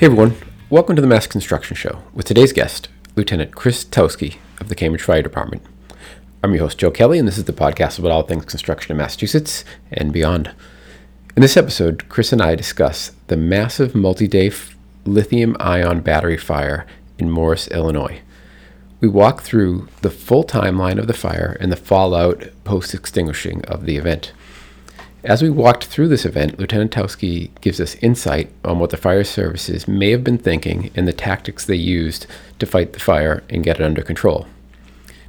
Hey everyone, welcome to the Mass Construction Show with today's guest, Lieutenant Chris Towski of the Cambridge Fire Department. I'm your host, Joe Kelly, and this is the podcast about all things construction in Massachusetts and beyond. In this episode, Chris and I discuss the massive multi day f- lithium ion battery fire in Morris, Illinois. We walk through the full timeline of the fire and the fallout post extinguishing of the event. As we walked through this event, Lieutenant Towski gives us insight on what the fire services may have been thinking and the tactics they used to fight the fire and get it under control.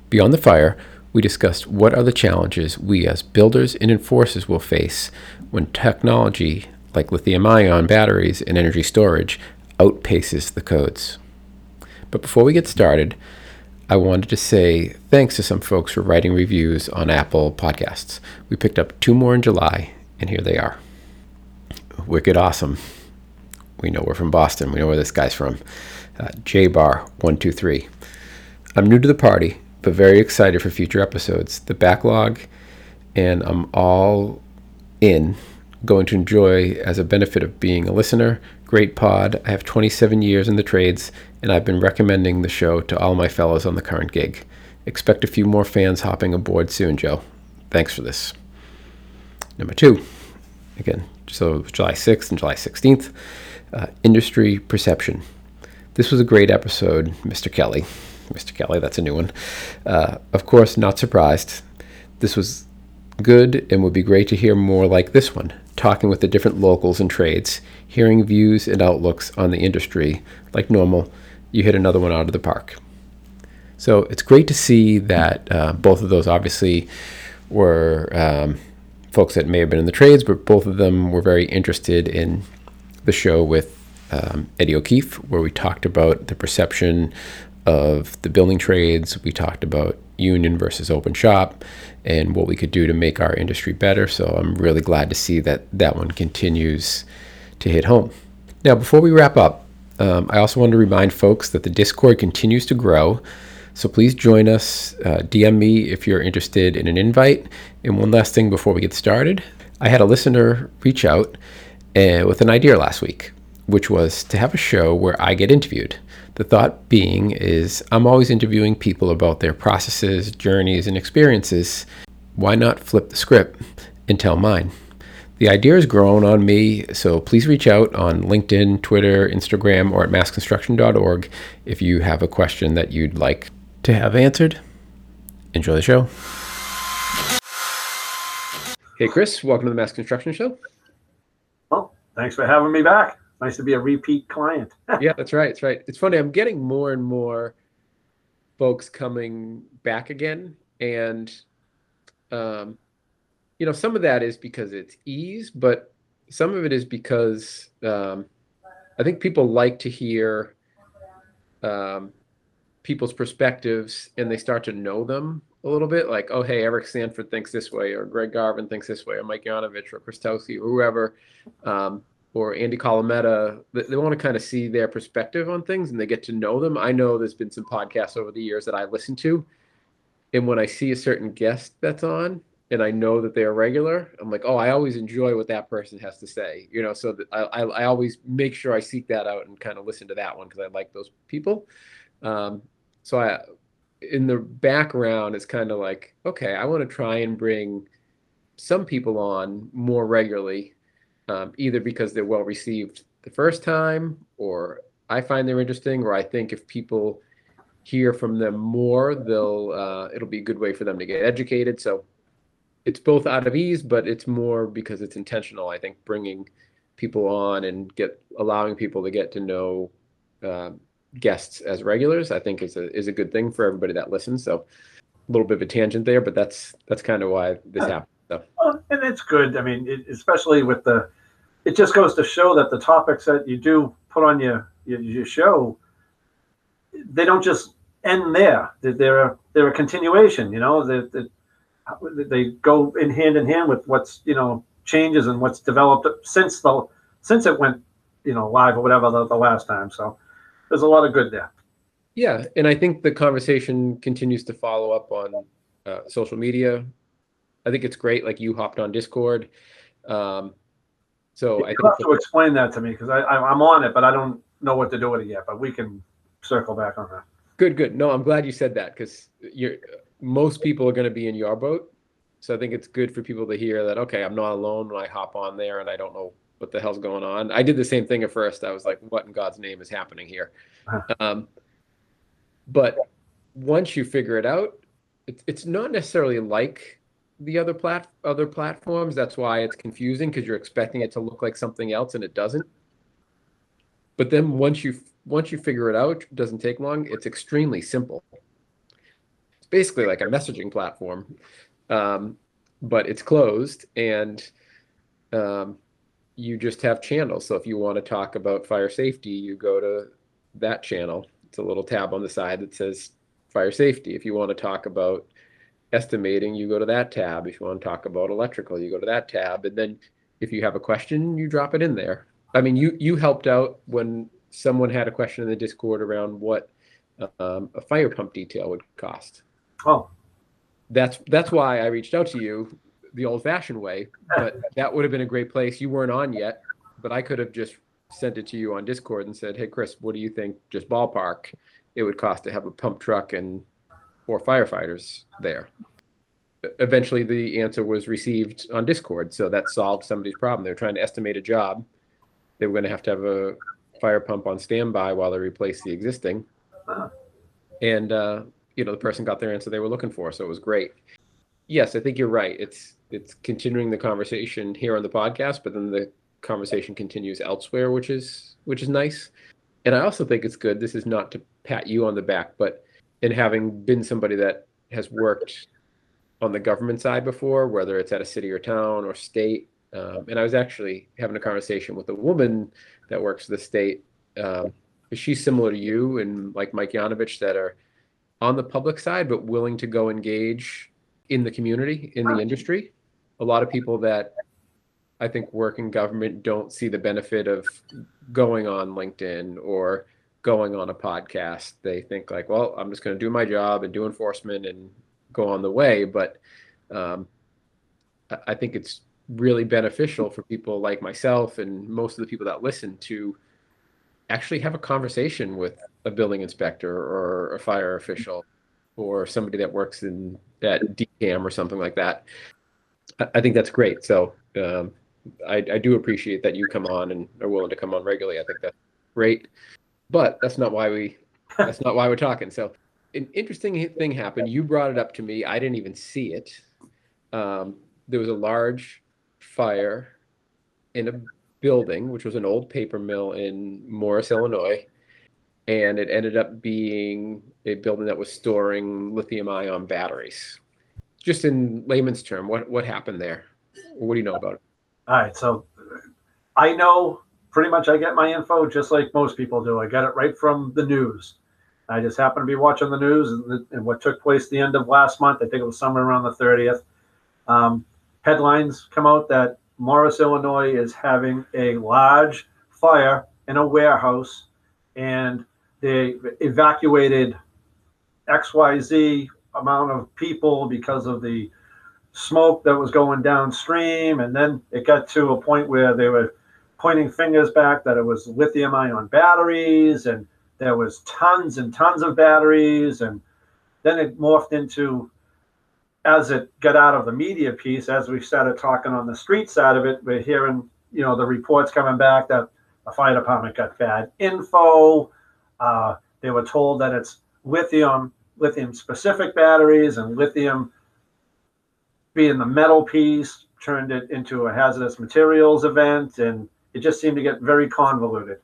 Beyond the fire, we discussed what are the challenges we as builders and enforcers will face when technology like lithium ion batteries and energy storage outpaces the codes. But before we get started, I wanted to say thanks to some folks for writing reviews on Apple Podcasts. We picked up two more in July, and here they are. Wicked awesome. We know we're from Boston. We know where this guy's from. Uh, J Bar 123. I'm new to the party, but very excited for future episodes. The backlog, and I'm all in, going to enjoy as a benefit of being a listener. Great pod. I have 27 years in the trades, and I've been recommending the show to all my fellows on the current gig. Expect a few more fans hopping aboard soon, Joe. Thanks for this. Number two, again, so July 6th and July 16th, uh, industry perception. This was a great episode, Mr. Kelly. Mr. Kelly, that's a new one. Uh, of course, not surprised. This was good and would be great to hear more like this one, talking with the different locals and trades, hearing views and outlooks on the industry like normal. You hit another one out of the park. So it's great to see that uh, both of those obviously were um, folks that may have been in the trades, but both of them were very interested in the show with um, Eddie O'Keefe, where we talked about the perception of the building trades. We talked about union versus open shop and what we could do to make our industry better. So I'm really glad to see that that one continues to hit home. Now, before we wrap up, um, I also want to remind folks that the Discord continues to grow. So please join us. Uh, DM me if you're interested in an invite. And one last thing before we get started I had a listener reach out uh, with an idea last week, which was to have a show where I get interviewed. The thought being is I'm always interviewing people about their processes, journeys, and experiences. Why not flip the script and tell mine? The idea has grown on me, so please reach out on LinkedIn, Twitter, Instagram, or at massconstruction.org if you have a question that you'd like to have answered. Enjoy the show. Hey, Chris, welcome to the Mass Construction Show. Well, thanks for having me back. Nice to be a repeat client. yeah, that's right. That's right. It's funny. I'm getting more and more folks coming back again, and um, you know, some of that is because it's ease, but some of it is because um, I think people like to hear um, people's perspectives, and they start to know them a little bit. Like, oh, hey, Eric Sanford thinks this way, or Greg Garvin thinks this way, or Mike Yanovich, or Chris Towski, or whoever. Um, or Andy Colometta, they want to kind of see their perspective on things and they get to know them. I know there's been some podcasts over the years that I listen to. And when I see a certain guest that's on and I know that they're regular, I'm like, oh, I always enjoy what that person has to say. You know, so I, I, I always make sure I seek that out and kind of listen to that one because I like those people. Um, so I, in the background, it's kind of like, okay, I want to try and bring some people on more regularly um, either because they're well received the first time, or I find they're interesting, or I think if people hear from them more, they'll uh, it'll be a good way for them to get educated. So it's both out of ease, but it's more because it's intentional. I think bringing people on and get allowing people to get to know uh, guests as regulars, I think is a is a good thing for everybody that listens. So a little bit of a tangent there, but that's that's kind of why this happened. So. Well, and it's good. I mean, it, especially with the, it just goes to show that the topics that you do put on your your, your show, they don't just end there. They're, they're a, they're a continuation. You know, they, they, go in hand in hand with what's you know changes and what's developed since the since it went you know live or whatever the, the last time. So there's a lot of good there. Yeah, and I think the conversation continues to follow up on uh, social media. I think it's great. Like you hopped on Discord. Um, so you I think have to explain that to me because I, I am on it, but I don't know what to do with it yet, but we can circle back on that. Good, good. No, I'm glad you said that because you're most people are going to be in your boat. So I think it's good for people to hear that. Okay, I'm not alone when I hop on there and I don't know what the hell's going on. I did the same thing at first. I was like, what in God's name is happening here? Uh-huh. Um, but once you figure it out, it's it's not necessarily like the other plat other platforms. That's why it's confusing because you're expecting it to look like something else and it doesn't. But then once you once you figure it out, it doesn't take long. It's extremely simple. Basically like a messaging platform, um, but it's closed and um, you just have channels. So if you want to talk about fire safety, you go to that channel. It's a little tab on the side that says fire safety. If you want to talk about estimating, you go to that tab. If you want to talk about electrical, you go to that tab. And then if you have a question, you drop it in there. I mean, you you helped out when someone had a question in the Discord around what um, a fire pump detail would cost. Oh, that's that's why I reached out to you the old-fashioned way. But that would have been a great place. You weren't on yet, but I could have just sent it to you on Discord and said, "Hey, Chris, what do you think? Just ballpark, it would cost to have a pump truck and four firefighters there." Eventually, the answer was received on Discord, so that solved somebody's problem. They were trying to estimate a job. They were going to have to have a fire pump on standby while they replaced the existing. And uh, you know, the person got their answer they were looking for, so it was great. Yes, I think you're right. It's it's continuing the conversation here on the podcast, but then the conversation continues elsewhere, which is which is nice. And I also think it's good. This is not to pat you on the back, but in having been somebody that has worked on the government side before, whether it's at a city or town or state, um, and I was actually having a conversation with a woman that works for the state. Um, is she similar to you and like Mike Yanovich that are on the public side but willing to go engage in the community in the industry? A lot of people that I think work in government don't see the benefit of going on LinkedIn or going on a podcast. They think like, well, I'm just going to do my job and do enforcement and go on the way. But um, I think it's really beneficial for people like myself and most of the people that listen to actually have a conversation with a building inspector or a fire official or somebody that works in at DCAM or something like that. I think that's great. So um, I, I, do appreciate that you come on and are willing to come on regularly. I think that's great. But that's not why we that's not why we're talking. So an interesting thing happened. You brought it up to me. I didn't even see it. Um, there was a large fire in a building, which was an old paper mill in Morris, Illinois. And it ended up being a building that was storing lithium ion batteries. Just in layman's term, what, what happened there? What do you know about it? All right. So I know pretty much I get my info just like most people do. I get it right from the news. I just happened to be watching the news and, the, and what took place the end of last month. I think it was somewhere around the 30th. Um, headlines come out that Morris, Illinois is having a large fire in a warehouse and they evacuated XYZ amount of people because of the smoke that was going downstream. And then it got to a point where they were pointing fingers back that it was lithium ion batteries and there was tons and tons of batteries. And then it morphed into as it got out of the media piece, as we started talking on the street side of it, we're hearing, you know, the reports coming back that the fire department got bad info. Uh, they were told that it's lithium, lithium specific batteries, and lithium being the metal piece turned it into a hazardous materials event, and it just seemed to get very convoluted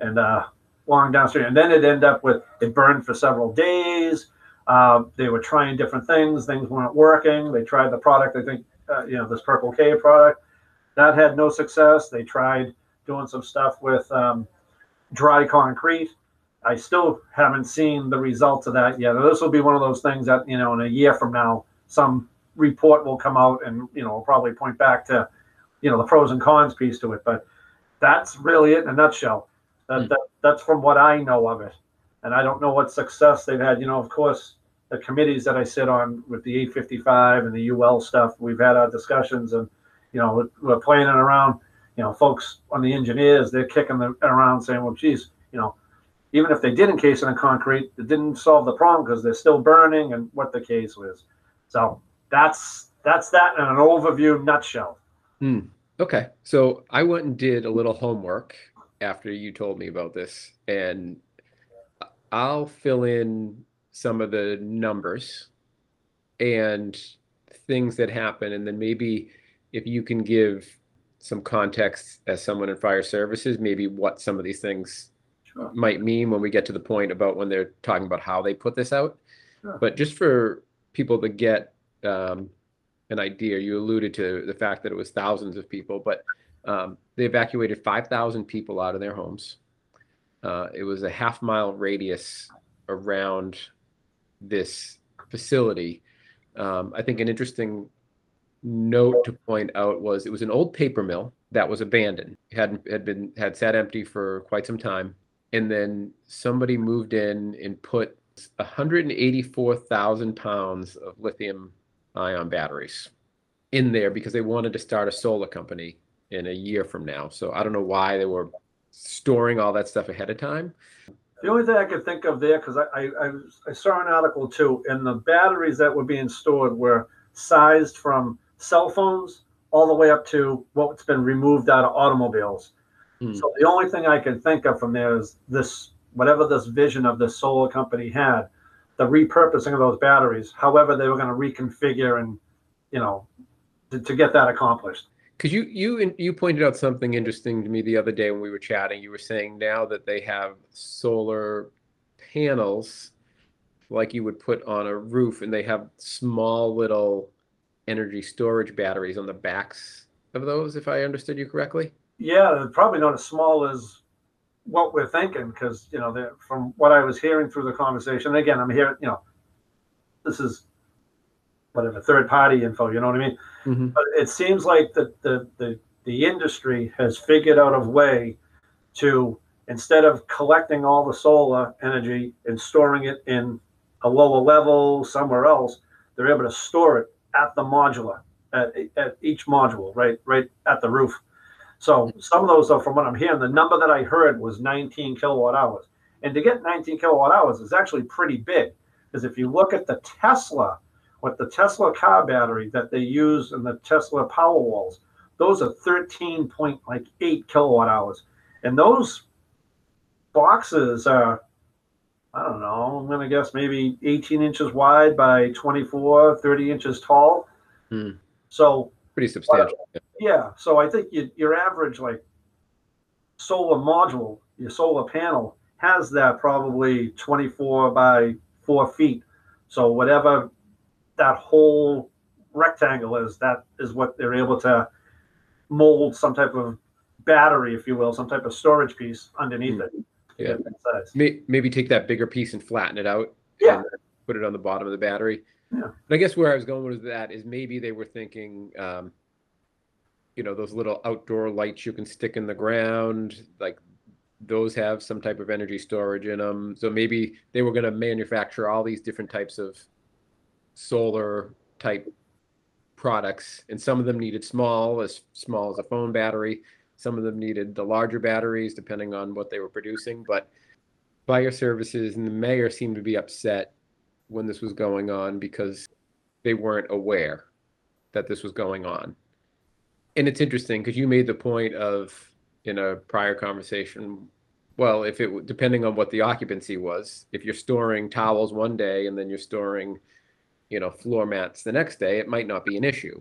and uh, long downstream. And then it ended up with it burned for several days uh, they were trying different things. Things weren't working. They tried the product. I think uh, you know this Purple K product that had no success. They tried doing some stuff with um, dry concrete. I still haven't seen the results of that yet. This will be one of those things that you know in a year from now, some report will come out and you know probably point back to you know the pros and cons piece to it. But that's really it in a nutshell. That, hmm. that that's from what I know of it and I don't know what success they've had. You know, of course, the committees that I sit on with the 855 and the UL stuff, we've had our discussions, and you know, we're playing it around. You know, folks on the engineers, they're kicking them around saying, "Well, geez, you know, even if they did encase it in concrete, it didn't solve the problem because they're still burning and what the case was. So that's that's that in an overview nutshell. Hmm. Okay, so I went and did a little homework after you told me about this, and I'll fill in some of the numbers and things that happen, and then maybe if you can give some context as someone in fire services, maybe what some of these things Sure. might mean when we get to the point about when they're talking about how they put this out. Sure. But just for people to get um, an idea, you alluded to the fact that it was thousands of people, but um, they evacuated 5,000 people out of their homes. Uh, it was a half mile radius around this facility. Um, I think an interesting note to point out was it was an old paper mill that was abandoned. It had had been had sat empty for quite some time, and then somebody moved in and put 184,000 pounds of lithium ion batteries in there because they wanted to start a solar company in a year from now. So I don't know why they were storing all that stuff ahead of time. The only thing I could think of there, because I, I, I, saw an article too, and the batteries that were being stored were sized from cell phones all the way up to what's been removed out of automobiles. Hmm. So the only thing I can think of from there is this, whatever this vision of this solar company had, the repurposing of those batteries, however they were going to reconfigure and, you know, to, to get that accomplished. Because you you you pointed out something interesting to me the other day when we were chatting. You were saying now that they have solar panels like you would put on a roof, and they have small little energy storage batteries on the backs of those. If I understood you correctly. Yeah, probably not as small as what we're thinking because you know from what I was hearing through the conversation. Again, I'm hearing you know this is whatever third party info. You know what I mean? Mm-hmm. But it seems like the the the, the industry has figured out a way to instead of collecting all the solar energy and storing it in a lower level somewhere else, they're able to store it at the modular at, at each module, right, right at the roof. So some of those, though, from what I'm hearing, the number that I heard was 19 kilowatt hours, and to get 19 kilowatt hours is actually pretty big, because if you look at the Tesla, what the Tesla car battery that they use in the Tesla power walls, those are 13.8 kilowatt hours, and those boxes are I don't know, I'm going to guess maybe 18 inches wide by 24, 30 inches tall. Hmm. So, Pretty substantial. Yeah, so I think you, your average like solar module, your solar panel has that probably 24 by 4 feet. So, whatever that whole rectangle is, that is what they're able to mold some type of battery, if you will, some type of storage piece underneath Hmm. it. Yeah. get that size. May, maybe take that bigger piece and flatten it out. Yeah. and put it on the bottom of the battery. Yeah. But I guess where I was going with that is maybe they were thinking, um, you know, those little outdoor lights you can stick in the ground, like those have some type of energy storage in them. So maybe they were going to manufacture all these different types of solar type products, and some of them needed small, as small as a phone battery. Some of them needed the larger batteries, depending on what they were producing. But fire services and the mayor seemed to be upset when this was going on because they weren't aware that this was going on. And it's interesting because you made the point of in a prior conversation. Well, if it depending on what the occupancy was, if you're storing towels one day and then you're storing, you know, floor mats the next day, it might not be an issue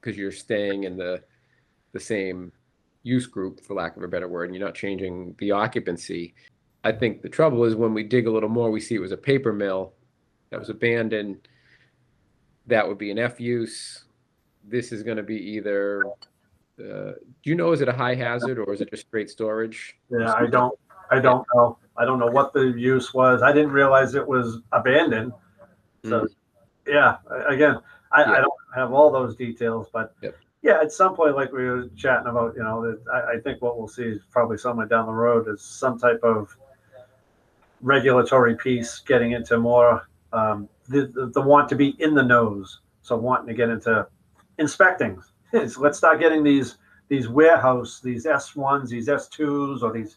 because you're staying in the the same use group, for lack of a better word, and you're not changing the occupancy. I think the trouble is when we dig a little more, we see it was a paper mill that was abandoned. That would be an F use. This is going to be either. Uh, do you know is it a high hazard or is it just straight storage? Yeah, I don't, I don't know. I don't know what the use was. I didn't realize it was abandoned. So, yeah, again, I, I don't have all those details, but Yep. yeah, at some point, like we were chatting about, you know, that I, I think what we'll see is probably somewhere down the road is some type of regulatory piece getting into more um, the, the the want to be in the nose. So wanting to get into inspecting. Let's start getting these these warehouse, these S ones, these S twos, or these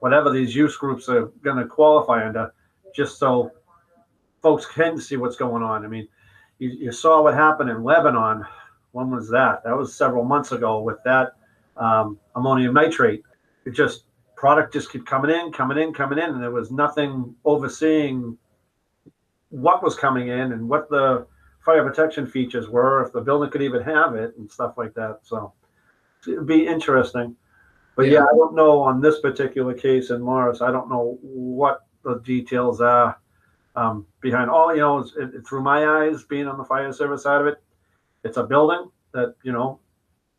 whatever these use groups are going to qualify under, just so folks can see what's going on. I mean, you, you saw what happened in Lebanon. When was that? That was several months ago with that um, ammonium nitrate. It just product just kept coming in, coming in, coming in, and there was nothing overseeing what was coming in and what the fire protection features were, if the building could even have it, and stuff like that. So it'd be interesting. But yeah, I don't know on this particular case in Morris. I don't know what the details are um, behind all. You know, it's, it, through my eyes, being on the fire service side of it, it's a building that you know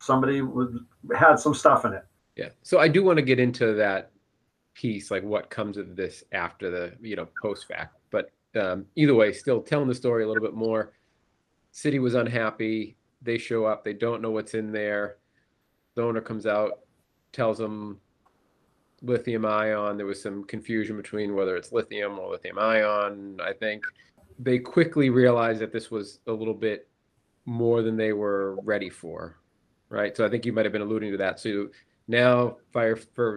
somebody would had some stuff in it. Yeah. So I do want to get into that piece, like what comes of this after the you know post fact. But um, either way, still telling the story a little bit more. City was unhappy. They show up. They don't know what's in there. The owner comes out, tells them lithium ion. There was some confusion between whether it's lithium or lithium ion. I think they quickly realized that this was a little bit more than they were ready for, right? So I think you might have been alluding to that. So now fire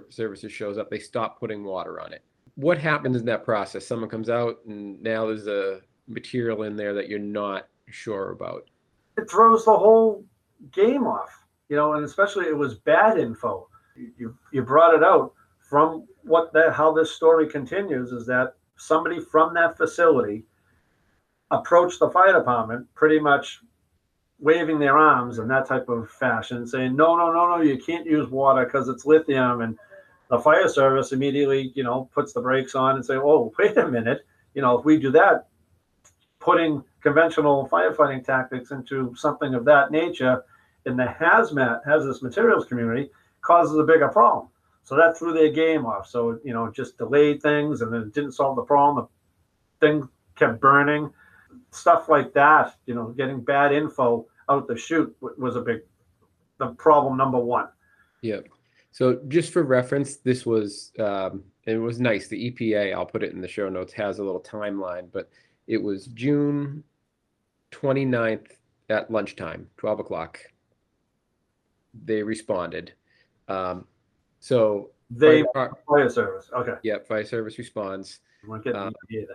services shows up. They stop putting water on it. What happens in that process? Someone comes out and now there's a material in there that you're not sure about. It throws the whole game off, you know, and especially it was bad info. You you brought it out from what that how this story continues is that somebody from that facility approached the fire department pretty much waving their arms in that type of fashion saying no no no no you can't use water because it's lithium and the fire service immediately you know puts the brakes on and say oh wait a minute you know if we do that putting conventional firefighting tactics into something of that nature in the hazmat hazardous materials community causes a bigger problem so that threw their game off. So, you know, just delayed things and then didn't solve the problem. The thing kept burning. Stuff like that, you know, getting bad info out the chute was a big, the problem number one. Yeah. So just for reference, this was, um, it was nice. The EPA, I'll put it in the show notes, has a little timeline, but it was June 29th at lunchtime, 12 o'clock. They responded. Um, so they fire, fire service. Okay. Yeah, fire service responds. Um, then.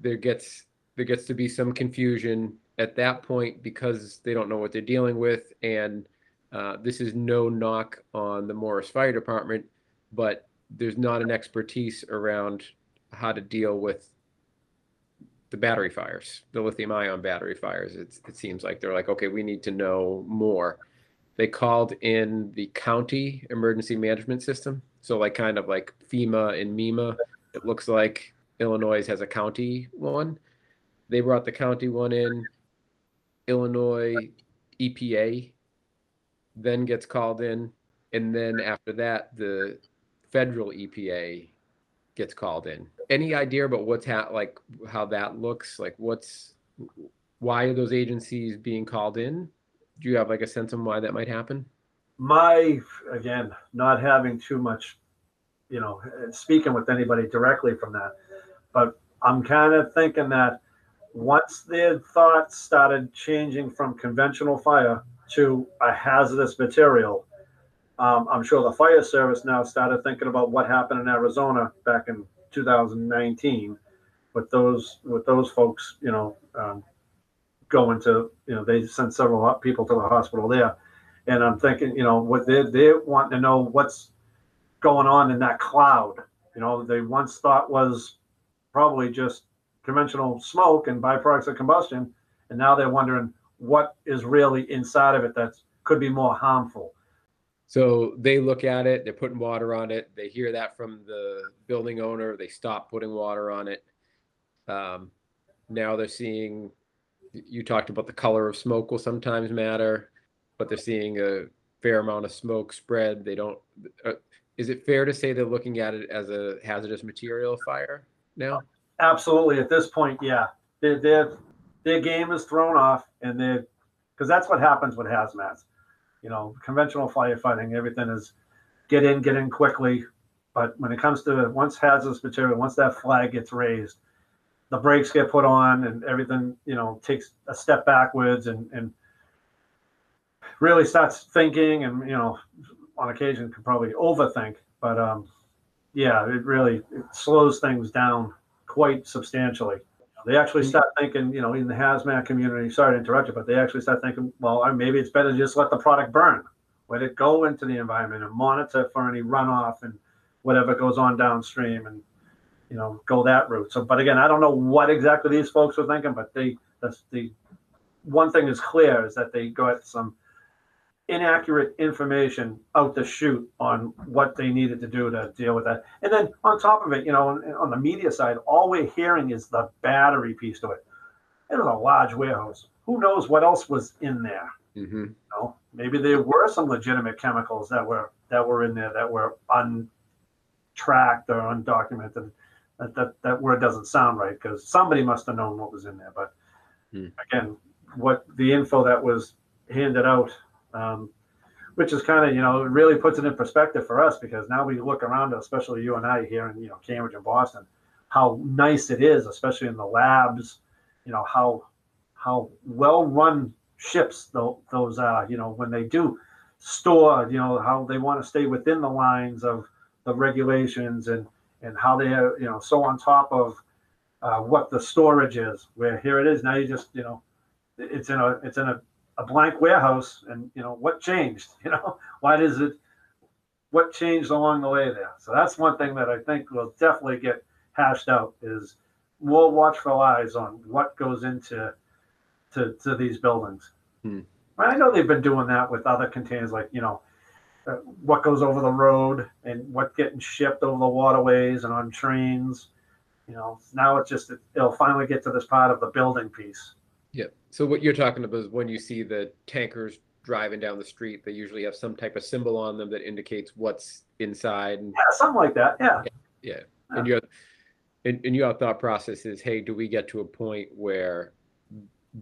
There gets there gets to be some confusion at that point because they don't know what they're dealing with, and uh, this is no knock on the Morris Fire Department, but there's not an expertise around how to deal with the battery fires, the lithium ion battery fires. It's, it seems like they're like, okay, we need to know more they called in the county emergency management system. So like kind of like FEMA and MEMA. It looks like Illinois has a county one. They brought the county one in. Illinois EPA then gets called in, and then after that, the federal EPA gets called in. Any idea about what's ha- like how that looks? Like what's why are those agencies being called in? do you have like a sense on why that might happen? My again, not having too much, you know, speaking with anybody directly from that, but I'm kind of thinking that once their thoughts started changing from conventional fire to a hazardous material, um, I'm sure the fire service now started thinking about what happened in Arizona back in 2019 with those with those folks, you know, um, going to, you know, they sent several people to the hospital there. And I'm thinking, you know, what they they want to know what's going on in that cloud. You know, they once thought was probably just conventional smoke and byproducts of combustion, and now they're wondering what is really inside of it that could be more harmful. So they look at it, they're putting water on it. They hear that from the building owner. They stop putting water on it. Um, now they're seeing you talked about the color of smoke will sometimes matter, but they're seeing a fair amount of smoke spread. They don't. Uh, is it fair to say they're looking at it as a hazardous material fire now? Absolutely. At this point, yeah, their their their game is thrown off, and they're, because that's what happens with hazmats. You know, conventional firefighting, everything is get in, get in quickly. But when it comes to once hazardous material, once that flag gets raised, the brakes get put on and everything, you know, takes a step backwards and, and really starts thinking and, you know, on occasion can probably overthink. But um, yeah, it really it slows things down quite substantially. They actually mm-hmm. start thinking, you know, in the hazmat community. Sorry to interrupt you, but they actually start thinking, well, maybe it's better to just let the product burn, let it go into the environment, and monitor for any runoff and whatever goes on downstream, and you know, go that route. So, but again, I don't know what exactly these folks were thinking, but they that's the one thing is clear is that they got some inaccurate information out the chute on what they needed to do to deal with that. And then on top of it, you know, on, on the media side, all we're hearing is the battery piece to it. It was a large warehouse. Who knows what else was in there? Mm-hmm. You know, maybe there were some legitimate chemicals that were that were in there that were untracked or undocumented. That that, that word doesn't sound right because somebody must have known what was in there. But Hmm. again, what the info that was handed out um, which is kind of you know it really puts it in perspective for us because now we look around, especially you and I here in you know Cambridge and Boston, how nice it is, especially in the labs. You know how how well run ships tho- those are. You know when they do store, you know how they want to stay within the lines of the regulations and and how they are you know so on top of uh, what the storage is. Where here it is now, you just you know it's in a it's in a a blank warehouse and you know what changed you know? Why does it what changed along the way there? So that's one thing that i think will definitely get hashed out is more watchful eyes on what goes into to, to these buildings. Hmm. i know they've been doing that with other containers like you know uh, what goes over the road and what getting shipped over the waterways and on trains. You know now it's just it'll finally get to this part of the building piece Yep. So what you're talking about is when you see the tankers driving down the street, they usually have some type of symbol on them that indicates what's inside. And yeah something like that yeah yeah, and your and, and your thought process is, hey, do we get to a point where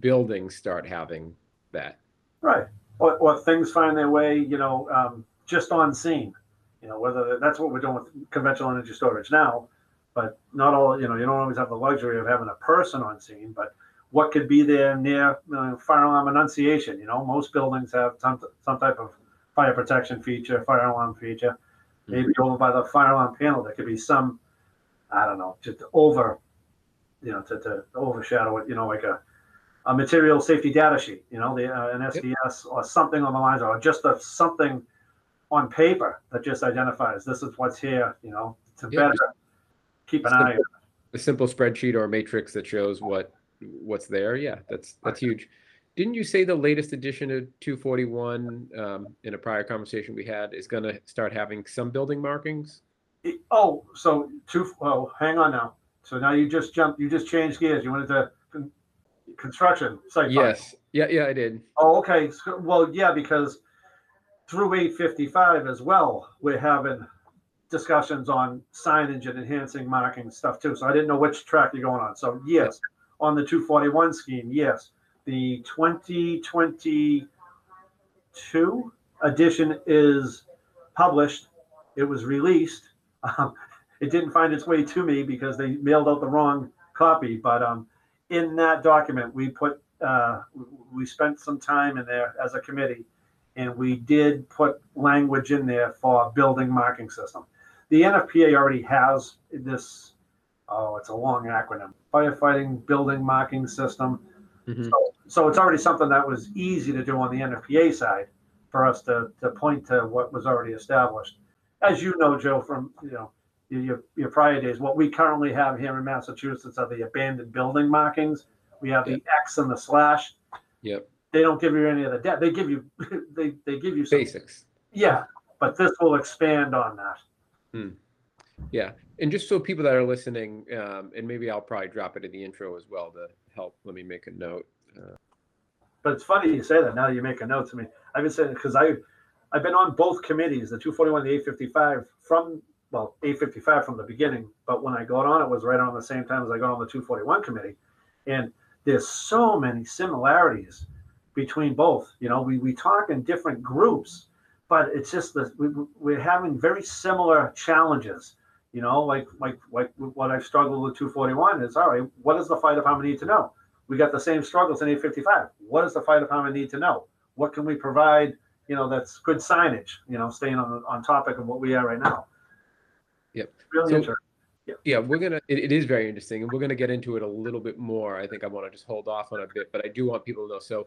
buildings start having that? Right. Or, or things find their way, you know, um, just on scene. You know, whether that's what we're doing with conventional energy storage now, but not all, you know, you don't always have the luxury of having a person on scene, but what could be there near uh, fire alarm annunciation? You know, most buildings have some, some type of fire protection feature, fire alarm feature. Maybe over by the fire alarm panel, there could be some, I don't know, just over, you know, to, to overshadow it, you know, like a, a material safety data sheet, you know, the, uh, an SDS or something on the lines, or just a, something on paper that just identifies this is what's here, you know, to Yeah, better keep an eye. on A simple spreadsheet or a matrix that shows what what's there. Yeah, that's that's huge. Didn't you say the latest edition of 241 um, in a prior conversation we had is going to start having some building markings? it. Oh, so two. oh, hang on now. So now you just jumped, you just changed gears. You went into con- construction site. Yes. Yeah. Yeah, I did. Oh, okay. So, well, yeah, because through 855 as well, we're having discussions on signage and enhancing marking stuff too. So I didn't know which track you're going on. So yes, on the 241 scheme, yes, the 2022 edition is published. It was released. Um, it didn't find its way to me because they mailed out the wrong copy. But um, in that document, we put uh, we spent some time in there as a committee, and we did put language in there for building marking system. The NFPA already has this. Oh, it's a long acronym: firefighting building marking system. Mhm. So, so it's already something that was easy to do on the NFPA side for us to, to point to what was already established. As you know, Joe, from you know your, your prior days, what we currently have here in Massachusetts are the abandoned building markings. We have the X and the slash. Yep. They don't give you any of the debt. They give you they, they give you some Basics. yeah, but this will expand on that. Yeah. And just so people that are listening, um, and maybe I'll probably drop it in the intro as well to help. Let me make a note. But it's funny you say that now that you make a note to me. I've been saying because I I've been on both committees, the 241 and the 855 from well 855 from the beginning. But when I got on, it was right on the same time as I got on the 241 committee, and there's so many similarities between both. You know, we we talk in different groups, but it's just that we, we're having very similar challenges. You know, like like like what I've struggled with 241 is all right. What does the fire department need to know? we got the same struggles in 855. What does the fire department need to know? What can we provide? You know, that's good signage. You know, staying on on topic of what we are right now. Yep. Really So- interesting. Yeah, we're gonna. It, it is very interesting, and we're gonna get into it a little bit more. I think I want to just hold off on a bit, but I do want people to know. So,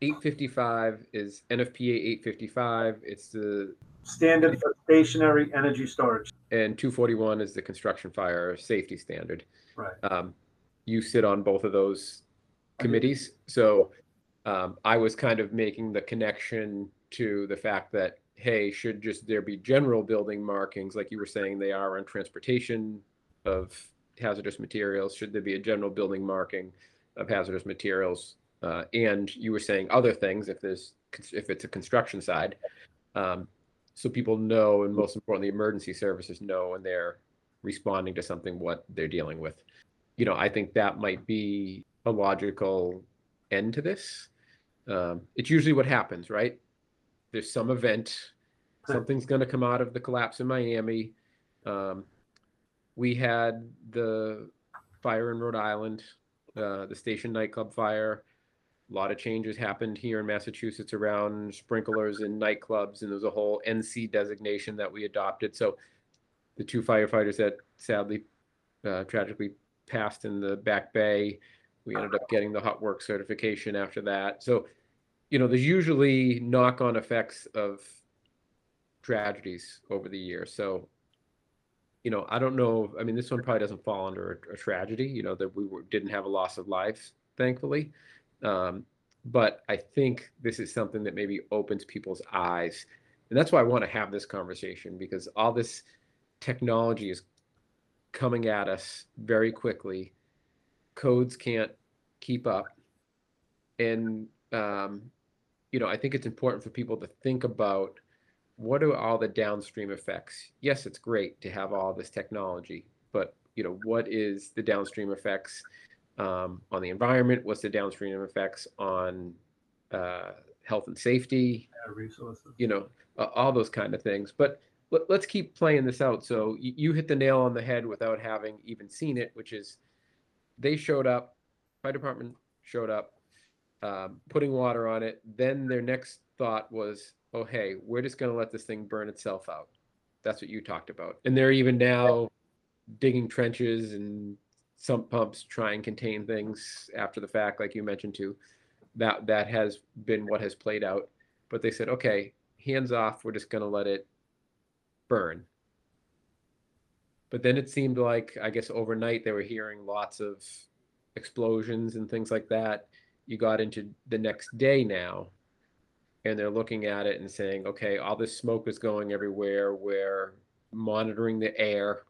855 is NFPA 855. It's the Standard for stationary energy storage. And 241 is the construction fire safety standard. Right. Um, you sit on both of those committees, so um, I was kind of making the connection to the fact that hey, should just there be general building markings like you were saying they are on transportation of hazardous materials? Should there be a general building marking of hazardous materials? Uh, and you were saying other things if there's if it's a construction side. Um, so people know, and most importantly, emergency services know when they're responding to something what they're dealing with. You know, I think that might be a logical end to this. Um, it's usually what happens, right? There's some event, something's going to come out of the collapse in Miami. Um, we had the fire in Rhode Island, uh, the station nightclub fire. A lot of changes happened here in Massachusetts around sprinklers in nightclubs, and there's a whole NC designation that we adopted. So the two firefighters that sadly, uh, tragically passed in the Back Bay, we ended up getting the hot work certification after that. So, you know, there's usually knock-on effects of tragedies over the years. So, you know, I don't know. I mean, this one probably doesn't fall under a, a tragedy. You know, that we were, didn't have a loss of life, thankfully. Um, but I think this is something that maybe opens people's eyes, and that's why I want to have this conversation because all this technology is coming at us very quickly. Codes can't keep up, and um, you know, I think it's important for people to think about what are all the downstream effects. Yes, it's great to have all this technology, but you know, what is the downstream effects? Um, on the environment? What's the downstream effects on uh, health and safety? Yeah, resources. You know, uh, all those kind of things. But let, us keep playing this out. So you, you hit the nail on the head without having even seen it, which is they showed up, fire department showed up, um, putting water on it. Then their next thought was, oh, hey, we're just going to let this thing burn itself out. That's what you talked about. And they're even now digging trenches and sump pumps try and contain things after the fact, like you mentioned too. That that has been what has played out. But they said, okay, hands off. We're just going to let it burn. But then it seemed like, I guess, overnight they were hearing lots of explosions and things like that. You got into the next day now, and they're looking at it and saying, okay, all this smoke is going everywhere. We're monitoring the air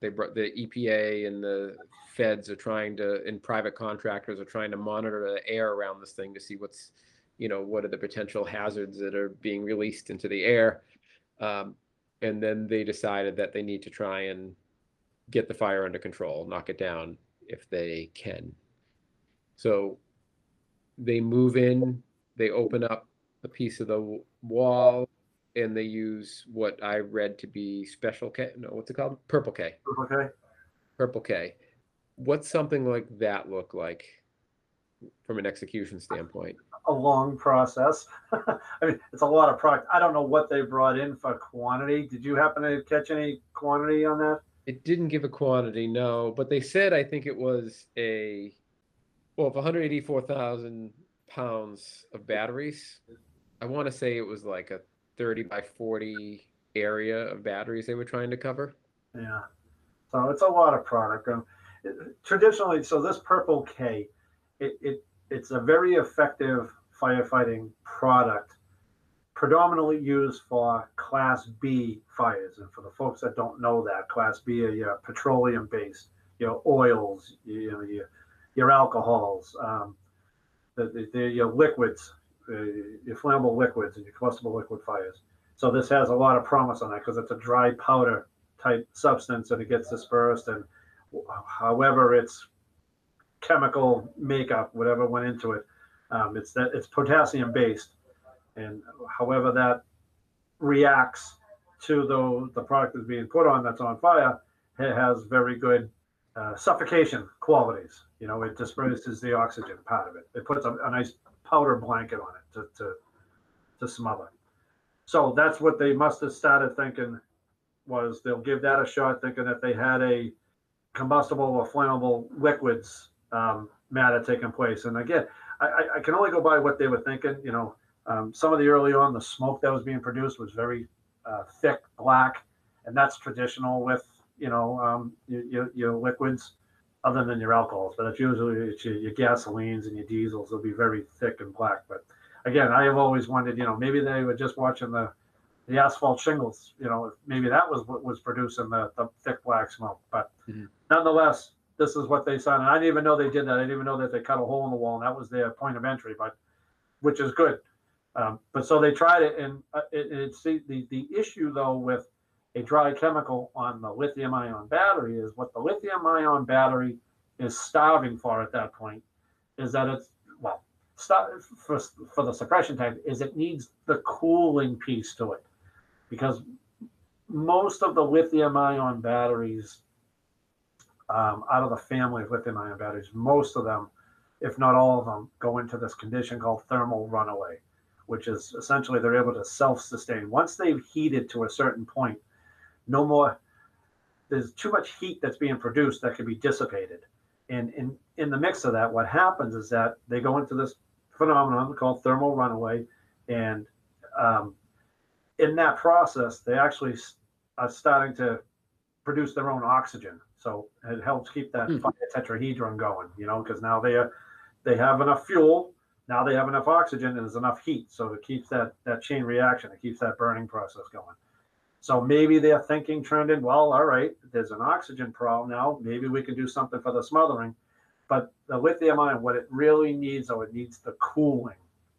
they brought the EPA and the feds are trying to, and private contractors are trying to monitor the air around this thing to see what's, you know, what are the potential hazards that are being released into the air. Um, and then they decided that they need to try and get the fire under control, knock it down if they can. So they move in, they open up a piece of the wall, and they use what I read to be special K. No, what's it called? Purple K. Okay. Purple K. What's something like that look like from an execution standpoint? A long process. I mean, it's a lot of product. I don't know what they brought in for quantity. Did you happen to catch any quantity on that? It didn't give a quantity, no, but they said I think it was a well, if 184,000 pounds of batteries, I want to say it was like a 30 by 40 area of batteries they were trying to cover. Yeah. So it's a lot of product. Um, it- traditionally, so this Purple K, it, it it's a very effective firefighting product, predominantly used for Class B fires. And for the folks that don't know that, Class B are your petroleum based, your oils, you know, your your alcohols, um, the, the, the, your liquids, your flammable liquids, and your combustible liquid fires. So this has a lot of promise on that because it's a dry powder type substance and it gets dispersed and however its chemical makeup whatever went into it um, it's that it's potassium based. And however that reacts to the the product that's being put on that's on fire it has very good uh, suffocation qualities. You know it disperses the oxygen part of it. It puts a, a nice powder blanket on it to, to to smother so that's what they must have started thinking was they'll give that a shot, thinking that they had a combustible or flammable liquids um, matter taking place. And again, I, I, can only go by what they were thinking. You know, um, some of the early on, the smoke that was being produced was very uh, thick, black, and that's traditional with you know um, your, your, liquids, other than your alcohols. But it's usually it's your, your gasolines and your diesels. They'll be very thick and black. But again, I have always wondered, you know, maybe they were just watching the the asphalt shingles. You know, maybe that was what was producing the, the thick black smoke. But mm-hmm. nonetheless, this is what they saw. And I didn't even know they did that. I didn't even know that they cut a hole in the wall, and that was their point of entry. But which is good. Um, but so they tried it, and uh, it, it's the, the the issue though with a dry chemical on the lithium ion battery is what the lithium ion battery is starving for at that point is that it's well start for, for the suppression type is it needs the cooling piece to it. Because most of the lithium ion batteries um, out of the family of lithium ion batteries most of them if not all of them go into this condition called thermal runaway which is essentially they're able to self-sustain. Once they've heated to a certain point no more there's too much heat that's being produced that can be dissipated. And in in the mix of that what happens is that they go into this phenomenon called thermal runaway. And um, in that process they actually are starting to produce their own oxygen. So it helps keep that mm. tetrahedron going you know because now they are they have enough fuel now they have enough oxygen and there's enough heat. So it keeps that that chain reaction it keeps that burning process going so maybe they're thinking trending well all right there's an oxygen problem now maybe we can do something for the smothering. But the lithium ion what it really needs though it needs the cooling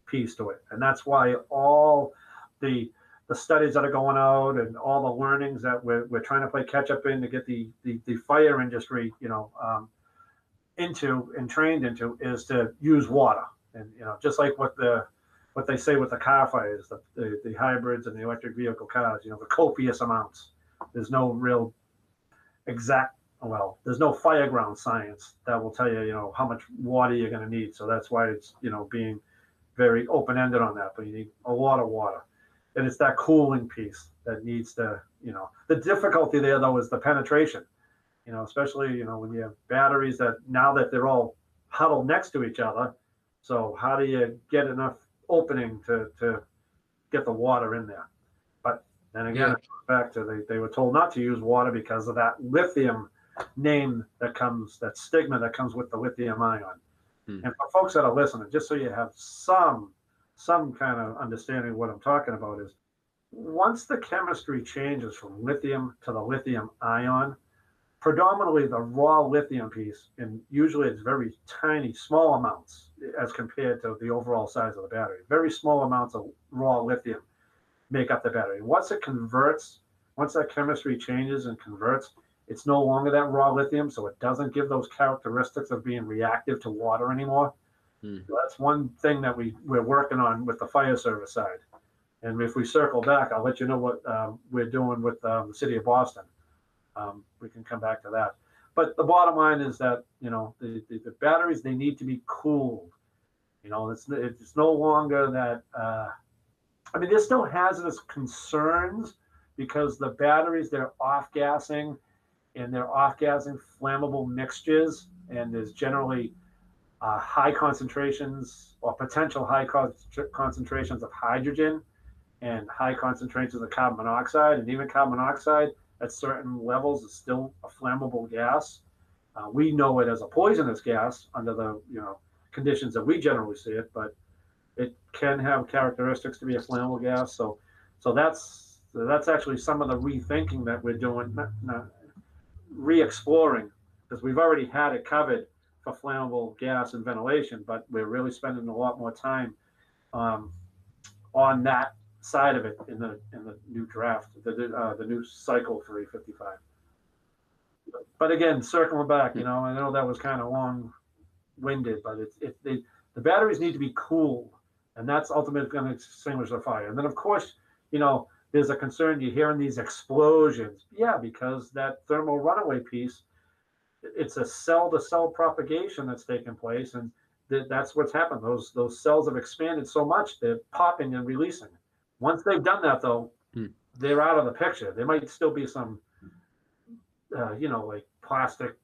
piece to it. And that's why all the the studies that are going out and all the learnings that we're, we're trying to play catch up in to get the the, the fire industry you know um, into and trained into is to use water. And you know, just like what the what they say with the car fires, the, the, the hybrids and the electric vehicle cars, you know, the copious amounts. There's no real exact well, there's no fire ground science that will tell you, you know, how much water you're going to need. So that's why it's, you know, being very open ended on that. But you need a lot of water. And it's that cooling piece that needs to, you know, the difficulty there, though, is the penetration, you know, especially, you know, when you have batteries that now that they're all huddled next to each other, so how do you get enough opening to, to get the water in there? But then again, yeah. back to they, they were told not to use water because of that lithium name that comes, that stigma that comes with the lithium ion. Hmm. And for folks that are listening, just so you have some some kind of understanding of what I'm talking about is once the chemistry changes from lithium to the lithium ion, predominantly the raw lithium piece, and usually it's very tiny, small amounts as compared to the overall size of the battery. Very small amounts of raw lithium make up the battery. Once it converts, once that chemistry changes and converts, it's no longer that raw lithium, so it doesn't give those characteristics of being reactive to water anymore. Hmm. So that's one thing that we, we're working on with the fire service side. And if we circle back, I'll let you know what um, we're doing with um, the city of Boston um, we can come back to that. But the bottom line is that you know the, the, the batteries they need to be cooled. You know, it's it's no longer that. Uh, I mean, there's still hazardous concerns because the batteries they're off gassing, and they're off gassing flammable mixtures, and there's generally uh, high concentrations or potential high con- concentrations of hydrogen and high concentrations of carbon monoxide, and even carbon monoxide at certain levels is still a flammable gas. Uh, we know it as a poisonous gas under the you know conditions that we generally see it, but it can have characteristics to be a flammable gas. So, so that's that's actually some of the rethinking that we're doing, re-exploring, because we've already had it covered for flammable gas and ventilation, but we're really spending a lot more time um, on that side of it in the in the new draft, the uh, the new cycle for 855. But again, circling back, you know, I know that was kind of long-winded, but it's it, it the batteries need to be cooled, and that's ultimately going to extinguish the fire. And then, of course, you know, there's a concern you're hearing these explosions. Yeah, because that thermal runaway piece, it's a cell-to-cell propagation that's taking place, and that's what's happened. Those those cells have expanded so much they're popping and releasing. Once they've done that, though, hmm. they're out of the picture. There might still be some, uh, you know, like plastic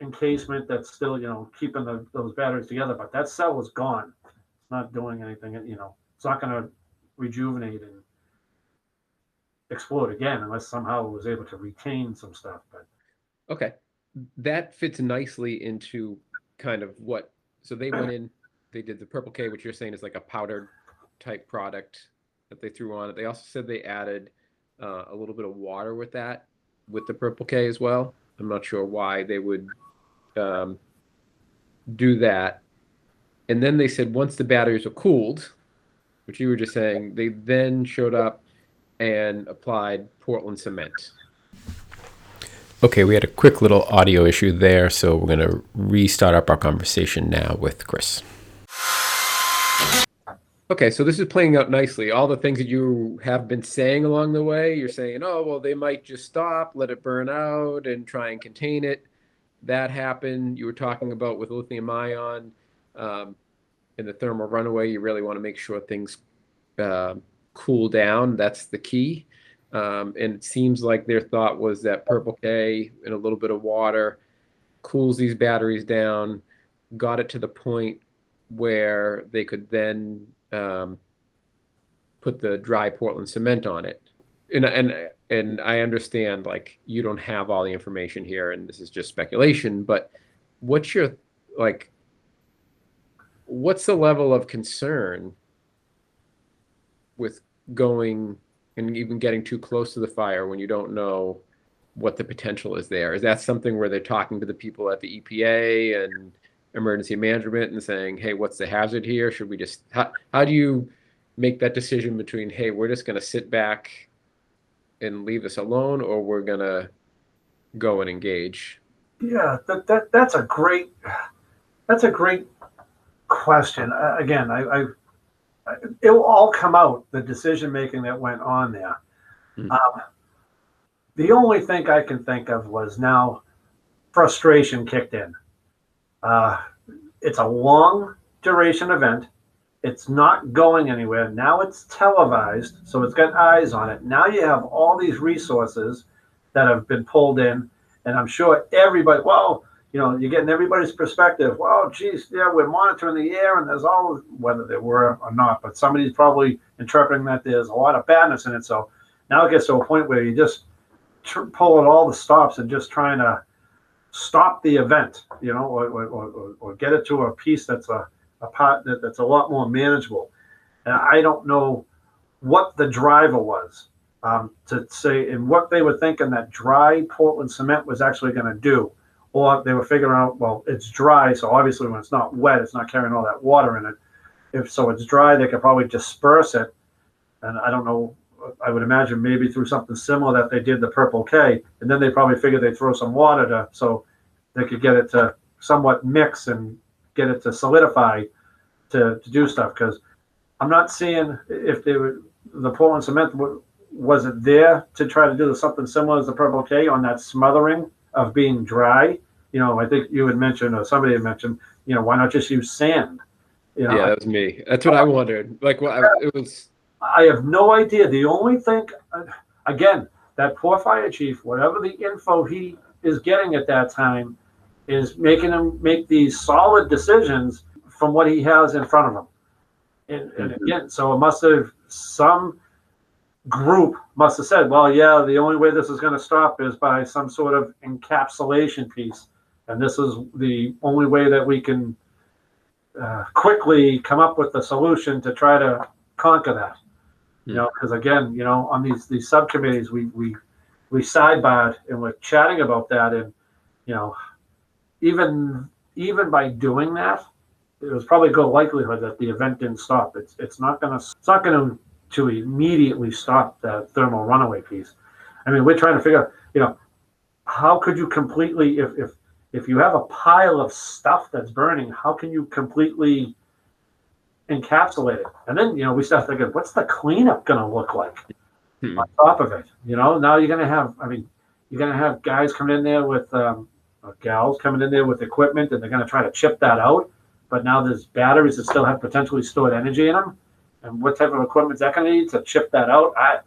encasement that's still, you know, keeping the, those batteries together, but that cell is gone. It's not doing anything, you know, it's not going to rejuvenate and explode again unless somehow it was able to retain some stuff. But okay, that fits nicely into kind of what. So they went in, they did the purple K, which you're saying is like a powdered type product that they threw on it. They also said they added uh, a little bit of water with that, with the purple K as well. I'm not sure why they would um, do that. And then they said once the batteries were cooled, which you were just saying, they then showed up and applied Portland cement. Okay, we had a quick little audio issue there, so we're going to restart up our conversation now with Chris. Okay, so this is playing out nicely. All the things that you have been saying along the way, you're saying, oh, well, they might just stop, let it burn out, and try and contain it. That happened. You were talking about with lithium ion um, and the thermal runaway, you really want to make sure things uh, cool down. That's the key. Um, and it seems like their thought was that Purple K and a little bit of water cools these batteries down, got it to the point where they could then um, put the dry Portland cement on it. And, and and I understand like you don't have all the information here, and this is just speculation. But what's your like? What's the level of concern with going and even getting too close to the fire when you don't know what the potential is there? Is that something where they're talking to the people at the EPA and emergency management and saying, hey, what's the hazard here? Should we just, how, how do you make that decision between, hey, we're just going to sit back and leave this alone or we're going to go and engage? Yeah, that, that that's a great, that's a great question. Uh, again, I, I, it will all come out the decision making that went on there. Mm-hmm. Um, the only thing I can think of was now frustration kicked in. Uh, it's a long duration event. It's not going anywhere. Now it's televised, so it's got eyes on it. Now you have all these resources that have been pulled in, and I'm sure everybody, well, you know, you're getting everybody's perspective. Well, geez, yeah, we're monitoring the air, and there's all whether there were or not, but somebody's probably interpreting that there's a lot of badness in it. So now it gets to a point where you just pull at all the stops and just trying to stop the event, you know, or, or, or, or get it to a piece that's a, a part that, that's a lot more manageable. And I don't know what the driver was um, to say and what they were thinking that dry Portland cement was actually going to do. Or they were figuring out, well, it's dry, so obviously when it's not wet, it's not carrying all that water in it. If so, it's dry, they could probably disperse it. And I don't know I would imagine maybe through something similar that they did the Purple K, and then they probably figured they'd throw some water to so they could get it to somewhat mix and get it to solidify to, to do stuff. Because I'm not seeing if they the Portland cement was it there to try to do something similar as the Purple K on that smothering of being dry. You know, I think you had mentioned or somebody had mentioned, you know, why not just use sand? You know, yeah, that was me. That's what I wondered. Like, well, it was I have no idea. The only thing, again, that poor fire chief, whatever the info he is getting at that time, is making him make these solid decisions from what he has in front of him. And, and mm-hmm. again, so it must have some group must have said, well, yeah, the only way this is going to stop is by some sort of encapsulation piece. And this is the only way that we can uh, quickly come up with a solution to try to conquer that. Hmm. You know, because again, you know, on these these subcommittees, we we we sidebarred and we're chatting about that, and you know, even even by doing that, it was probably a good likelihood that the event didn't stop. It's it's not gonna it's not gonna to immediately stop the thermal runaway piece. I mean, we're trying to figure out, you know, how could you completely if if if you have a pile of stuff that's burning, how can you completely encapsulate it. And then, you know, we start thinking, what's the cleanup going to look like hmm. on top of it? You know, now you're going to have, I mean, you're going to have guys coming in there with, um, gals coming in there with equipment and they're going to try to chip that out. But now there's batteries that still have potentially stored energy in them. And what type of equipment is that going to need to chip that out? I,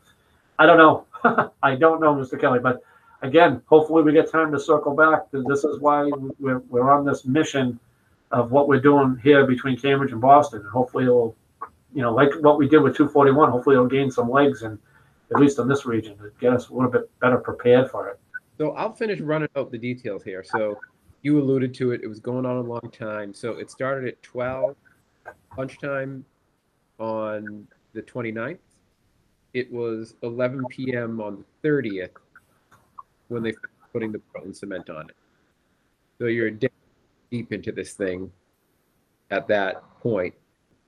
I don't know. I don't know, Mr. Kelly, but again, hopefully we get time to circle back. This is why we're, we're on this mission of what we're doing here between Cambridge and Boston. And hopefully it'll, you know, like what we did with 241, hopefully it'll gain some legs and at least in this region to get us a little bit better prepared for it. So I'll finish running out the details here. So you alluded to it. It was going on a long time. So it started at 12 lunchtime on the 29th. It was 11 p.m. on the 30th when they putting the Portland cement on it. So you're deep into this thing at that point.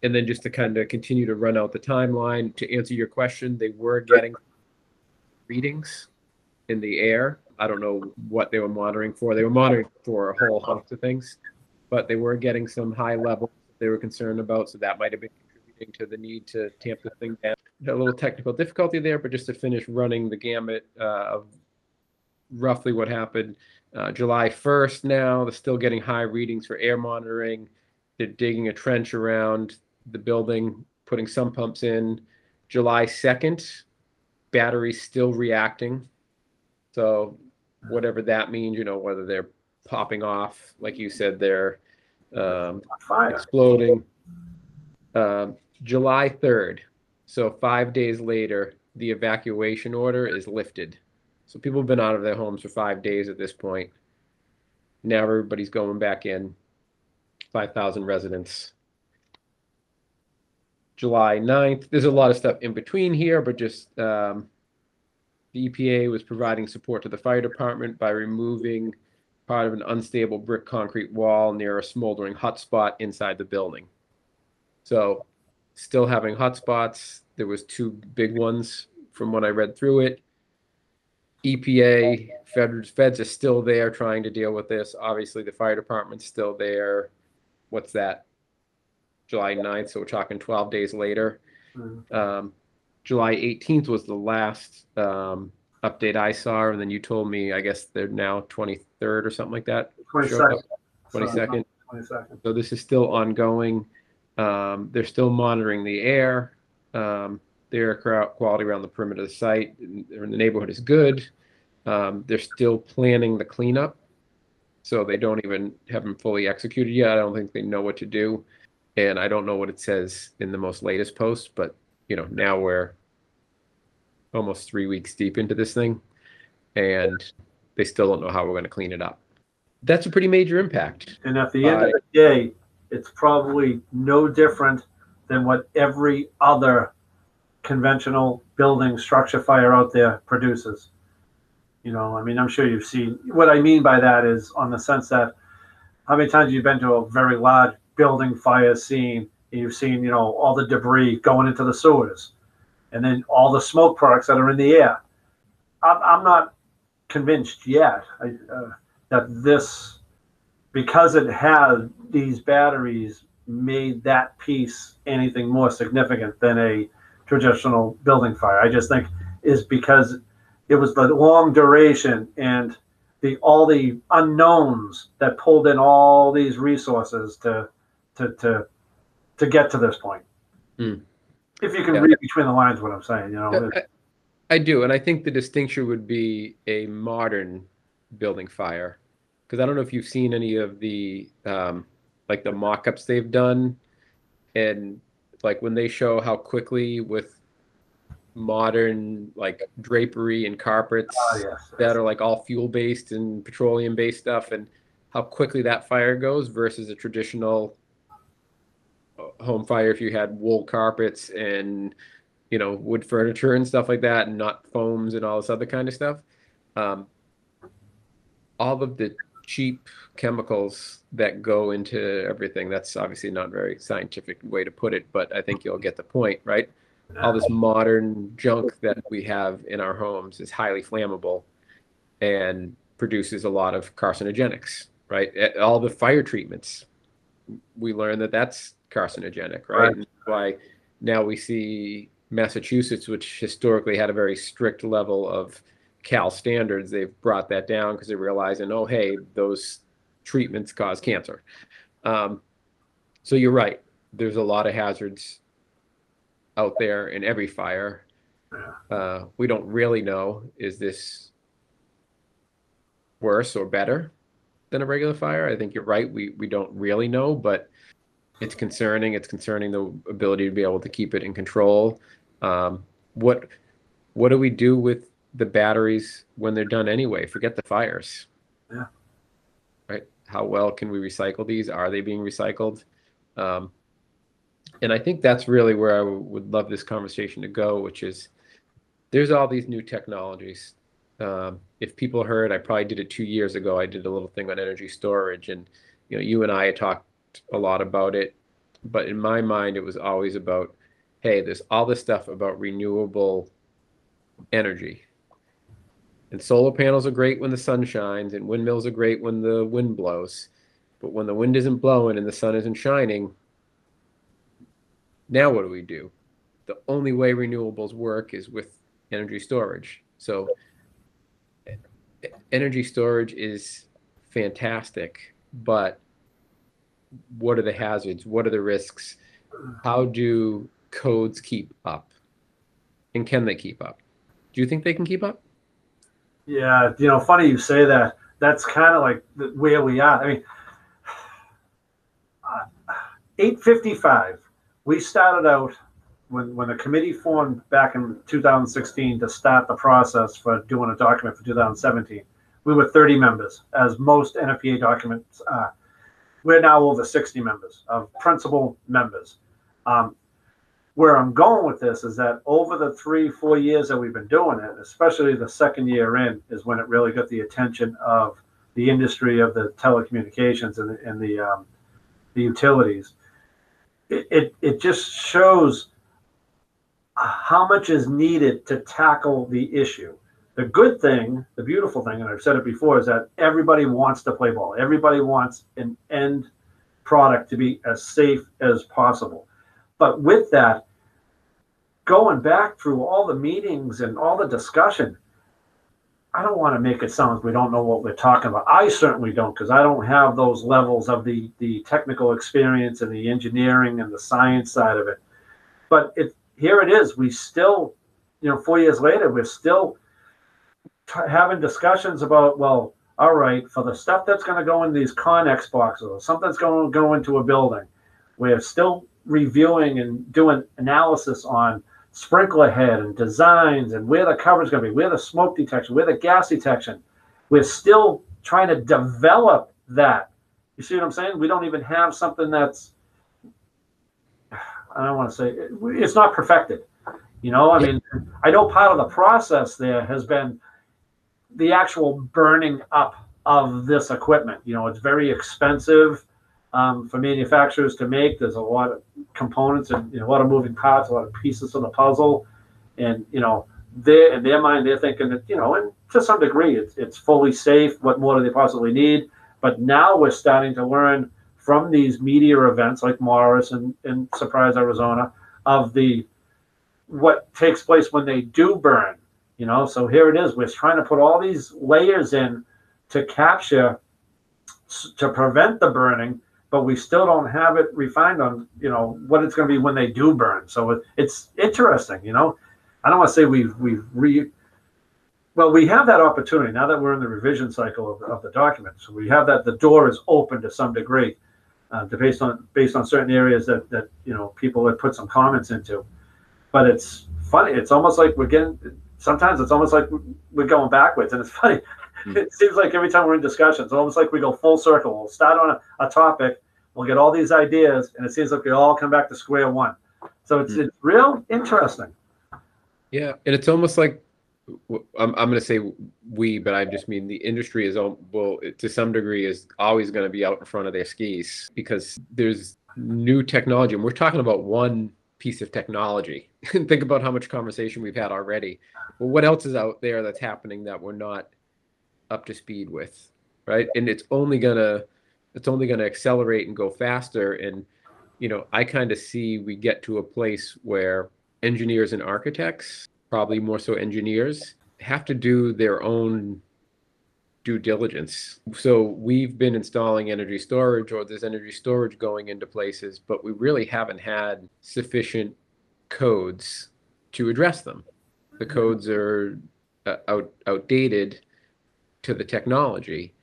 And then just to kind of continue to run out the timeline to answer your question, they were getting readings in the air. I don't know what they were monitoring for. They were monitoring for a whole host of things, but they were getting some high levels they were concerned about. So that might have been contributing to the need to tamp the thing down. A little technical difficulty there, but just to finish running the gamut uh, of roughly what happened. Uh, July 1st now, they're still getting high readings for air monitoring. They're digging a trench around the building, putting some pumps in. July 2nd, batteries still reacting. So whatever that means, you know, whether they're popping off, like you said, they're um, exploding. Uh, July 3rd, so five days later, the evacuation order is lifted. So people have been out of their homes for five days at this point. Now everybody's going back in. 5,000 residents. July 9th. There's a lot of stuff in between here, but just um, the EPA was providing support to the fire department by removing part of an unstable brick concrete wall near a smoldering hotspot inside the building. So, still having hotspots. There was two big ones from what I read through it. EPA, feds, feds are still there trying to deal with this. Obviously, the fire department's still there. What's that? July 9th, so we're talking 12 days later. Mm-hmm. Um, July 18th was the last um, update I saw, and then you told me, I guess they're now 23rd or something like that. 22nd. 22nd. 22nd. So this is still ongoing. Um, they're still monitoring the air. Um, the air quality around the perimeter of the site in the neighborhood is good. Um, they're still planning the cleanup, so they don't even have them fully executed yet. I don't think they know what to do, and I don't know what it says in the most latest post. But you know, now we're almost three weeks deep into this thing, and they still don't know how we're going to clean it up. That's a pretty major impact. And at the end uh, of the day, it's probably no different than what every other conventional building structure fire out there produces. You know, I mean, I'm sure you've seen what I mean by that is on the sense that how many times you've been to a very large building fire scene and you've seen, you know, all the debris going into the sewers and then all the smoke products that are in the air. I'm, I'm not convinced yet I, uh, that this, because it has these batteries, made that piece anything more significant than a traditional building fire. I just think is because it was the long duration and the all the unknowns that pulled in all these resources to to to to get to this point. Mm. If you can yeah. read between the lines, what I'm saying, you know. I, I do, and I think the distinction would be a modern building fire, because I don't know if you've seen any of the um, like the mock-ups they've done, and like when they show how quickly with modern like drapery and carpets oh, yes, that are like all fuel based and petroleum based stuff and how quickly that fire goes versus a traditional uh, home fire if you had wool carpets and you know wood furniture and stuff like that and not foams and all this other kind of stuff. Um, all of the cheap chemicals that go into everything. That's obviously not a very scientific way to put it, but I think you'll get the point, right? All this modern junk that we have in our homes is highly flammable and produces a lot of carcinogenics, right? Eh, all the fire treatments, we learn that that's carcinogenic, right? right. why now we see Massachusetts, which historically had a very strict level of Cal standards, they've brought that down because they're realizing, oh, hey, those treatments cause cancer. Um, so you're right. There's a lot of hazards out there in every fire. Uh, we don't really know is this worse or better than a regular fire? I think you're right. We we don't really know, but it's concerning. It's concerning the ability to be able to keep it in control. Um, what what do we do with the batteries when they're done anyway? Forget the fires. Yeah. Right. How well can we recycle these? Are they being recycled? Um, and I think that's really where I would love this conversation to go, which is there's all these new technologies. Um, if people heard, I probably did it two years ago. I did a little thing on energy storage, and you know, you and I talked a lot about it. But in my mind, it was always about, hey, there's all this stuff about renewable energy. And solar panels are great when the sun shines, and windmills are great when the wind blows. But when the wind isn't blowing and the sun isn't shining, now what do we do? The only way renewables work is with energy storage. So energy storage is fantastic, but what are the hazards? What are the risks? How do codes keep up? And can they keep up? Do you think they can keep up? Yeah, you know, funny you say that. That's kind of like where we are. I mean, 855 we started out when when the committee formed back in 2016 to start the process for doing a document for 2017 we were 30 members as most nfpa documents are we're now over 60 members of principal members um, where i'm going with this is that over the three four years that we've been doing it especially the second year in is when it really got the attention of the industry of the telecommunications and the, and the, um, the utilities it, it, it just shows how much is needed to tackle the issue. The good thing, the beautiful thing, and I've said it before, is that everybody wants to play ball. Everybody wants an end product to be as safe as possible. But with that, going back through all the meetings and all the discussion, I don't want to make it sound like we don't know what we're talking about. I certainly don't, because I don't have those levels of the the technical experience and the engineering and the science side of it. But it here it is. We still, you know, four years later, we're still t- having discussions about well, all right, for the stuff that's going to go in these Conex boxes or something that's going to go into a building, we're still reviewing and doing analysis on sprinkler head and designs and where the cover is going to be, where the smoke detection, where the gas detection. We're still trying to develop that. You see what I'm saying? We don't even have something that's, I don't want to say, it's not perfected. You know, I mean, I know part of the process there has been the actual burning up of this equipment. You know, it's very expensive um, for manufacturers to make. There's a lot of components and you know, a lot of moving parts, a lot of pieces of the puzzle, and you know, they in their mind they're thinking that you know, and to some degree, it's it's fully safe. What more do they possibly need? But now we're starting to learn from these media events like Morris and, and Surprise, Arizona, of the what takes place when they do burn. You know, so here it is. We're trying to put all these layers in to capture to prevent the burning but we still don't have it refined on you know what it's going to be when they do burn. So it, it's interesting. You know, I don't want to say we've we've re. Well, we have that opportunity now that we're in the revision cycle of, of the document. So we have that the door is open to some degree, uh, to based on based on certain areas that that you know people have put some comments into. But it's funny. It's almost like we're getting. Sometimes it's almost like we're going backwards, and it's funny it seems like every time we're in discussions, it's almost like we go full circle. We'll start on a, a, topic, we'll get all these ideas, and it seems like we all come back to square one. So it's, mm-hmm. it's real interesting. Yeah, and it's almost like I'm, I'm going to say we, but I just mean the industry is well to some degree is always going to be out in front of their skis because there's new technology, and we're talking about one piece of technology. Think about how much conversation we've had already. Well, what else is out there that's happening that we're not up to speed with, right? And it's only gonna it's only gonna accelerate and go faster. And you know, I kind of see we get to a place where engineers and architects, probably more so engineers, have to do their own due diligence. So we've been installing energy storage or there's energy storage going into places, but we really haven't had sufficient codes to address them. the codes are uh, out, outdated to the technology.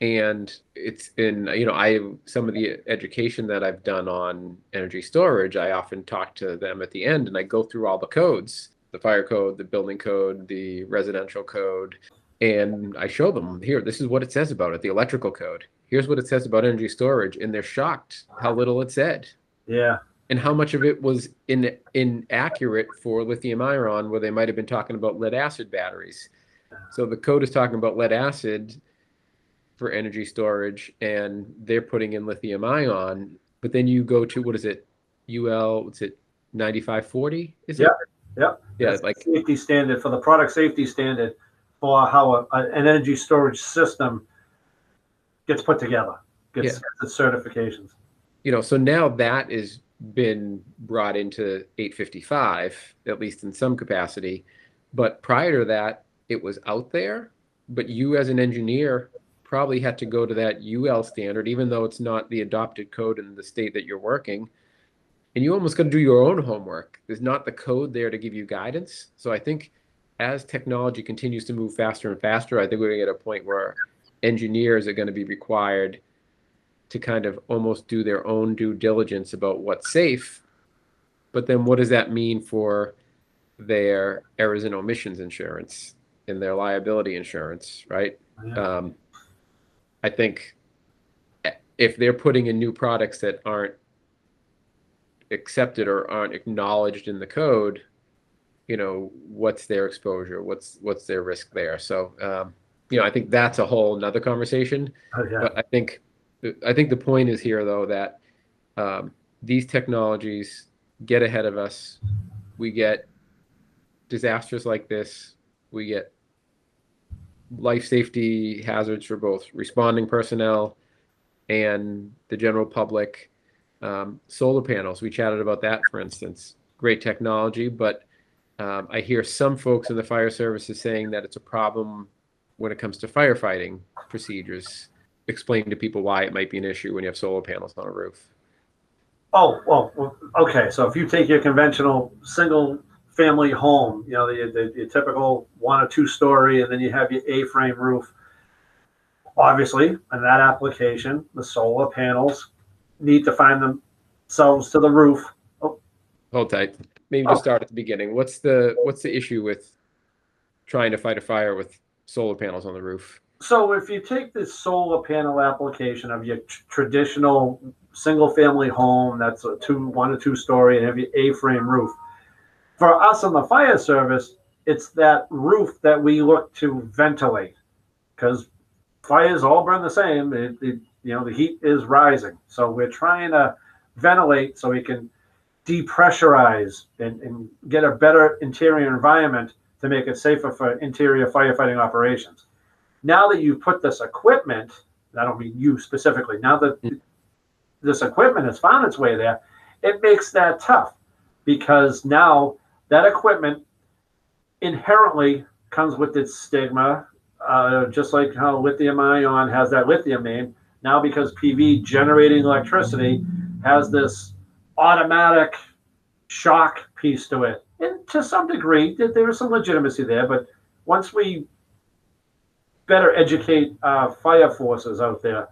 And it's in you know i some of the education that i've done on energy storage i often talk to them at the end and i go through all the codes the fire code the building code the residential code and i show them here this is what it says about it the electrical code. Here's what it says about energy storage and they're shocked how little it said. Yeah. and how much of it was in, inaccurate for lithium ion where they might have been talking about lead acid batteries so the code is talking about lead acid for energy storage and they're putting in lithium ion but then you go to what is it ul what's it 9540 is it Yep, yep. yeah like safety standard for the product safety standard for how a, an energy storage system gets put together, gets, gets its certifications. you know so now that has been brought into 855 at least in some capacity but prior to that it was out there but you as an engineer probably had to go to that ul standard even though it's not the adopted code in the state that you're working. And you almost got to do your own homework. There's not the code there to give you guidance. So i think as technology continues to move faster and faster i think we're going to get a point where engineers are going to be required to kind of almost do their own due diligence about what's safe. But then what does that mean for their errors and omissions insurance and their liability insurance, right? Yeah. Um, I think if they're putting in new products that aren't accepted or aren't acknowledged in the code, you know, what's their exposure? What's what's their risk there? So, um, you know, I think that's a whole nother conversation. Oh, yeah. But I think I think the point is here though that um, these technologies get ahead of us. We get disasters like this. We get life safety hazards for both responding personnel and the general public. Um, solar panels, we chatted about that, for instance. Great technology, but um, I hear some folks in the fire services saying that it's a problem when it comes to firefighting procedures. Explain to people why it might be an issue when you have solar panels on a roof. Oh, well, okay. So if you take your conventional single family home, you know, the, the, the typical one or two story, and then you have your A frame roof. Obviously, in that application, the solar panels need to find themselves to the roof. Oh, hold tight. Maybe just oh. start at the beginning. What's the what's the issue with trying to fight a fire with solar panels on the roof? So if you take this solar panel application of your tr- traditional single family home, that's a two, one or two story and have your A frame roof. For us in the fire service, it's that roof that we look to ventilate because fires all burn the same. It, it, you know, the heat is rising. So we're trying to ventilate so we can depressurize and, and get a better interior environment to make it safer for interior firefighting operations. Now that you've put this equipment, I don't mean you specifically, now that mm. this equipment has found its way there, it makes that tough because now that equipment inherently comes with its stigma, uh, just like how lithium ion has that lithium name. Now, because PV generating electricity has this automatic shock piece to it, and to some degree, there- is some legitimacy there. But once we better educate uh, fire forces out there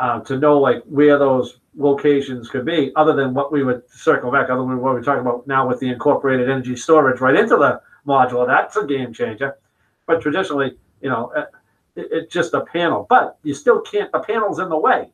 uh, to know like where those locations could be, other than what we would circle back, other than what we're talking about now with the incorporated energy storage right into the module. That's a game changer. But traditionally, you know, it, it's just a panel, but you still can't. The panel's in the way,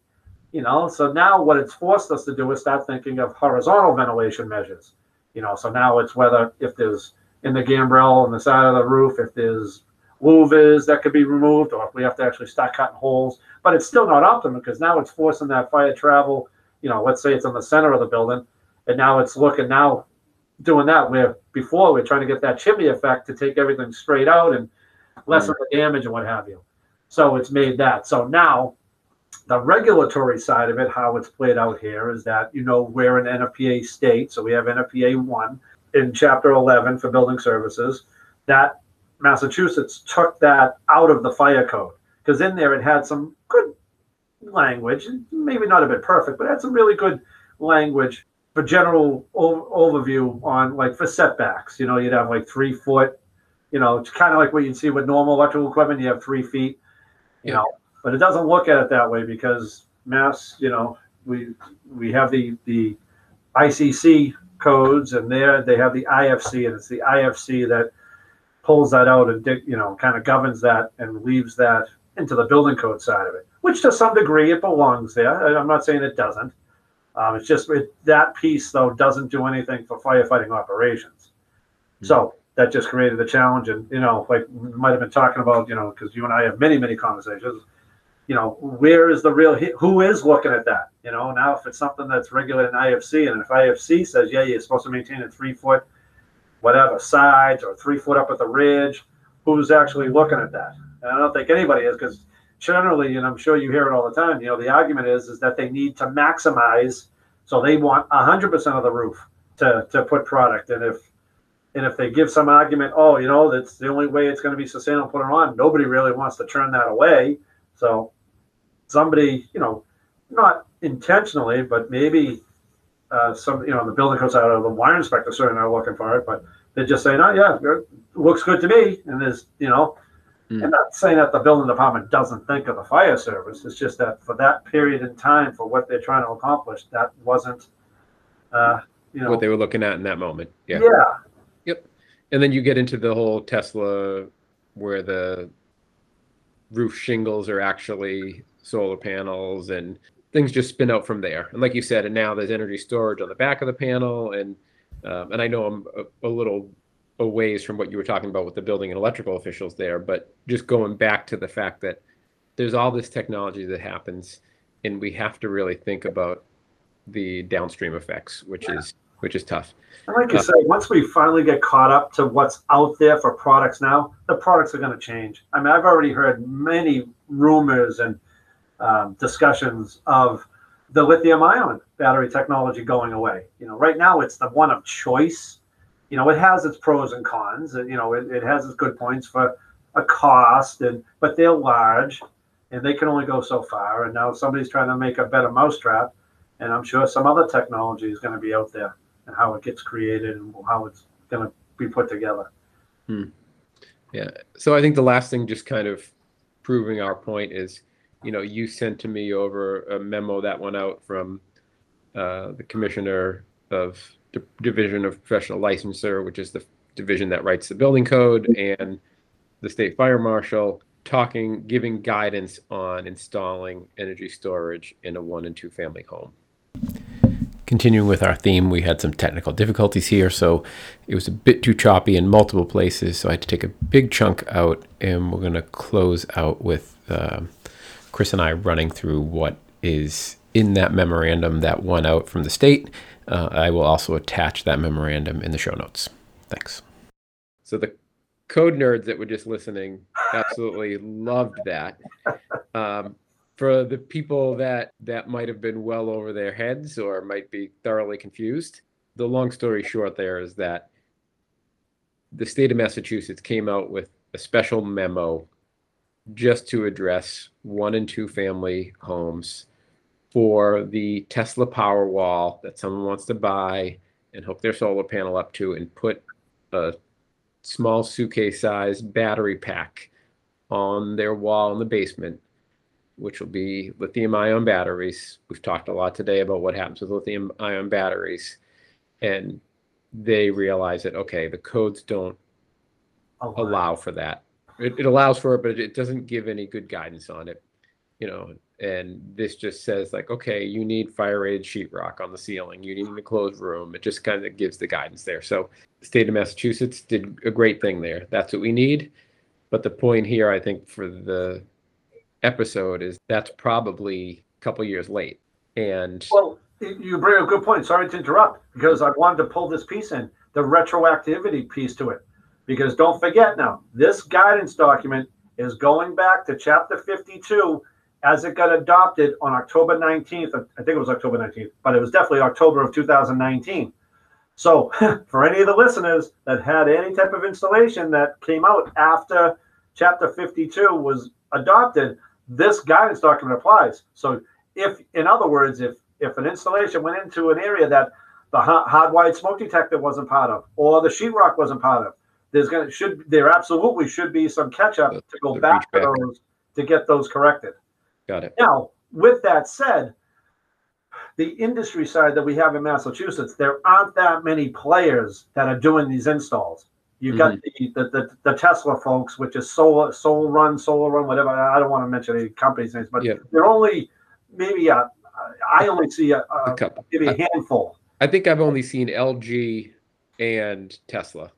you know. So now what it's forced us to do is start thinking of horizontal ventilation measures. You know, so now it's whether if there's in the gambrel on the side of the roof, if there's louvers that could be removed, or if we have to actually start cutting holes. But it's still not optimal because now it's forcing that fire travel. You know, let's say it's in the center of the building, and now it's looking now doing that where before we are trying to get that chimney effect to take everything straight out and lessen the damage and what have you. So it's made that. So now the regulatory side of it, how it's played out here is that, you know, we're an NFPA state. So we have NFPA 1 in Chapter 11 for building services. That Massachusetts took that out of the fire code because in there it had some good language, maybe not a bit perfect, but had some really good language for general o- overview on like for setbacks, you know, you'd have like three foot, you know, it's kind of like what you'd see with normal electrical equipment. You have three feet, you Yeah. know, but it doesn't look at it that way because mass, you know, we we have the the ICC codes and there they have the IFC and it's the IFC that pulls that out and you know kind of governs that and leaves that into the building code side of it, which to some degree it belongs there. I'm not saying it doesn't. Um, it's just it, that piece though doesn't do anything for firefighting operations. So that just created a challenge, and you know, like we might have been talking about, you know, because you and I have many, many conversations. You know, where is the real? Who is looking at that? You know, now if it's something that's regulated in IFC, and if IFC says, yeah, you're supposed to maintain a three foot, whatever sides or three foot up at the ridge, who's actually looking at that? And I don't think anybody is because generally, and I'm sure you hear it all the time, you know, the argument is is that they need to maximize, so they want 100% of the roof to to put product, and if and if they give some argument, oh, you know, that's the only way it's going to be sustainable, put it on. Nobody really wants to turn that away. So somebody, you know, not intentionally, but maybe uh, some, you know, the building comes out of the wire inspector certainly are looking for it, but they're just saying, oh, yeah, it looks good to me. And there's, you know, Mm. I'm not saying that the building department doesn't think of the fire service. It's just that for that period in time, for what they're trying to accomplish, that wasn't, uh, you know, what they were looking at in that moment. Yeah. yeah, And then you get into the whole Tesla where the roof shingles are actually solar panels and things just spin out from there. And like you said, and now there's energy storage on the back of the panel. And um, and I know I'm a, a little a ways from what you were talking about with the building and electrical officials there, but just going back to the fact that there's all this technology that happens, and we have to really think about the downstream effects, which is which is tough. And like you say, once we finally get caught up to what's out there for products now, the products are going to change. I mean, I've already heard many rumors and um, discussions of the lithium ion battery technology going away. You know, right now it's the one of choice. You know, it has its pros and cons. You know, it, it has its good points for a cost, and but they're large and they can only go so far. And now somebody's trying to make a better mousetrap, and I'm sure some other technology is going to be out there and how it gets created and how it's going to be put together. Yeah. So I think the last thing, just kind of proving our point, is you know you sent to me over a memo that went out from uh, the commissioner of the division of professional licensure, which is the division that writes the building code, and the state fire marshal talking, giving guidance on installing energy storage in a one and two family home. Continuing with our theme, we had some technical difficulties here, so it was a bit too choppy in multiple places. So I had to take a big chunk out, and we're going to close out with uh, Chris and I running through what is in that memorandum that went out from the state. Uh, I will also attach that memorandum in the show notes. Thanks. So the code nerds that were just listening absolutely loved that. Um, for the people that that might have been well over their heads or might be thoroughly confused the long story short there is that the state of massachusetts came out with a special memo just to address one and two family homes for the tesla Powerwall that someone wants to buy and hook their solar panel up to and put a small suitcase sized battery pack on their wall in the basement which will be lithium ion batteries. We've talked a lot today about what happens with lithium ion batteries. And they realize that, okay, the codes don't oh, allow for that. It, it allows for it, but it doesn't give any good guidance on it, you know. And this just says, like, okay, you need fire rated sheetrock on the ceiling, you need an enclosed room. It just kind of gives the guidance there. So, the state of Massachusetts did a great thing there. That's what we need. But the point here, I think, for the episode is that's probably a couple years late. And Well, you bring up a good point. Sorry to interrupt because I wanted to pull this piece in the retroactivity piece to it. Because don't forget now, this guidance document is going back to chapter 52 as it got adopted on October 19th. I think it was October 19th, but it was definitely October of 2019. So, for any of the listeners that had any type of installation that came out after chapter 52 was adopted, this guidance document applies. So, if, in other words, if if an installation went into an area that the hardwired smoke detector wasn't part of, or the sheetrock wasn't part of. There's gonna should there absolutely should be some catch up to go back to those to get those corrected. Got it. Now, with that said, the industry side that we have in Massachusetts, there aren't that many players that are doing these installs. You've got mm-hmm. the, the, the, Tesla folks, which is solar, solar run, solar run, whatever. I don't want to mention any companies' names, but yeah. they're only maybe a, I only see a, a, a couple. maybe a handful. I think I've only seen LG and Tesla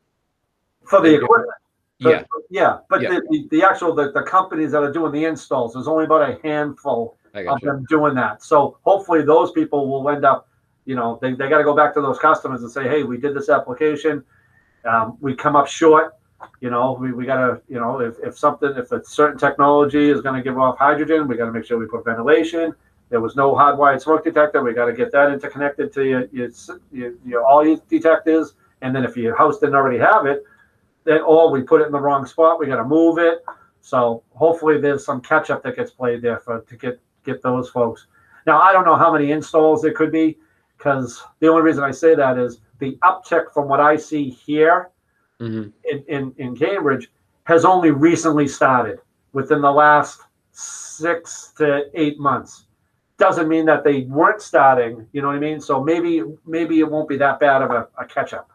for the equipment. Yeah, yeah, but yeah. The, the, the, actual the, the companies that are doing the installs, there's only about a handful of you. them doing that. So hopefully those people will end up, you know, they, they got to go back to those customers and say, hey, we did this application, um, we come up short. You know, we, we got to, you know, if, if something, if a certain technology is going to give off hydrogen, we got to make sure we put ventilation. There was no hardwired smoke detector. We got to get that interconnected to your, your, your, your all your detectors. And then if your house didn't already have it, then or we put it in the wrong spot, we got to move it. So hopefully there's some catch up that gets played there for to get get those folks. Now I don't know how many installs there could be because the only reason I say that is the uptick from what I see here mm-hmm. in, in, in Cambridge has only recently started within the last six to eight months. Doesn't mean that they weren't starting, you know what I mean? So maybe maybe it won't be that bad of a, a catch up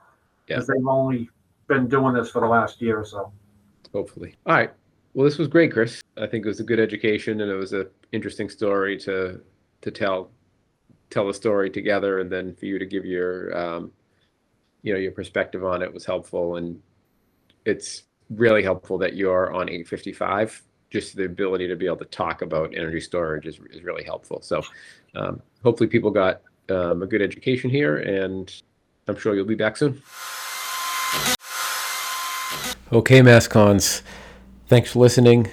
because yeah. they've only been doing this for the last year or so. Hopefully. All right. Well, this was great, Chris. I think it was a good education and it was an interesting story to to tell tell the story together and then for you to give your um, you know your perspective on it was helpful and it's really helpful that you're on 855 just the ability to be able to talk about energy storage is, is really helpful so um, hopefully people got um, a good education here and i'm sure you'll be back soon okay Mascons, thanks for listening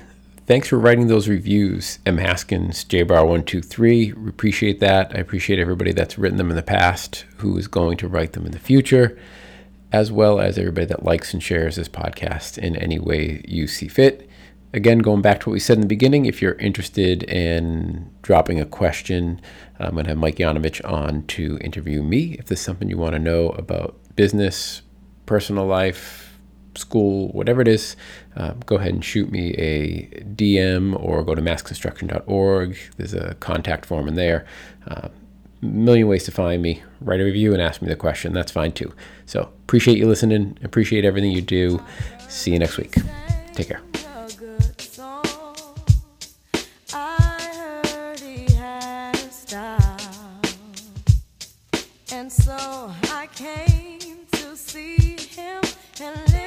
thanks for writing those reviews, M. Haskins, JBar123. We appreciate that. I appreciate everybody that's written them in the past who is going to write them in the future, as well as everybody that likes and shares this podcast in any way you see fit. Again, going back to what we said in the beginning, if you're interested in dropping a question, I'm going to have Mike Yanovich on to interview me. If there's something you want to know about business, personal life, school, whatever it is, uh, go ahead and shoot me a DM or go to massconstruction.org. There's a contact form in there. Uh, million ways to find me. Write a review and ask me the question. That's fine too. So appreciate you listening. Appreciate everything you do. See you next week. Take care. And so I came to see him and.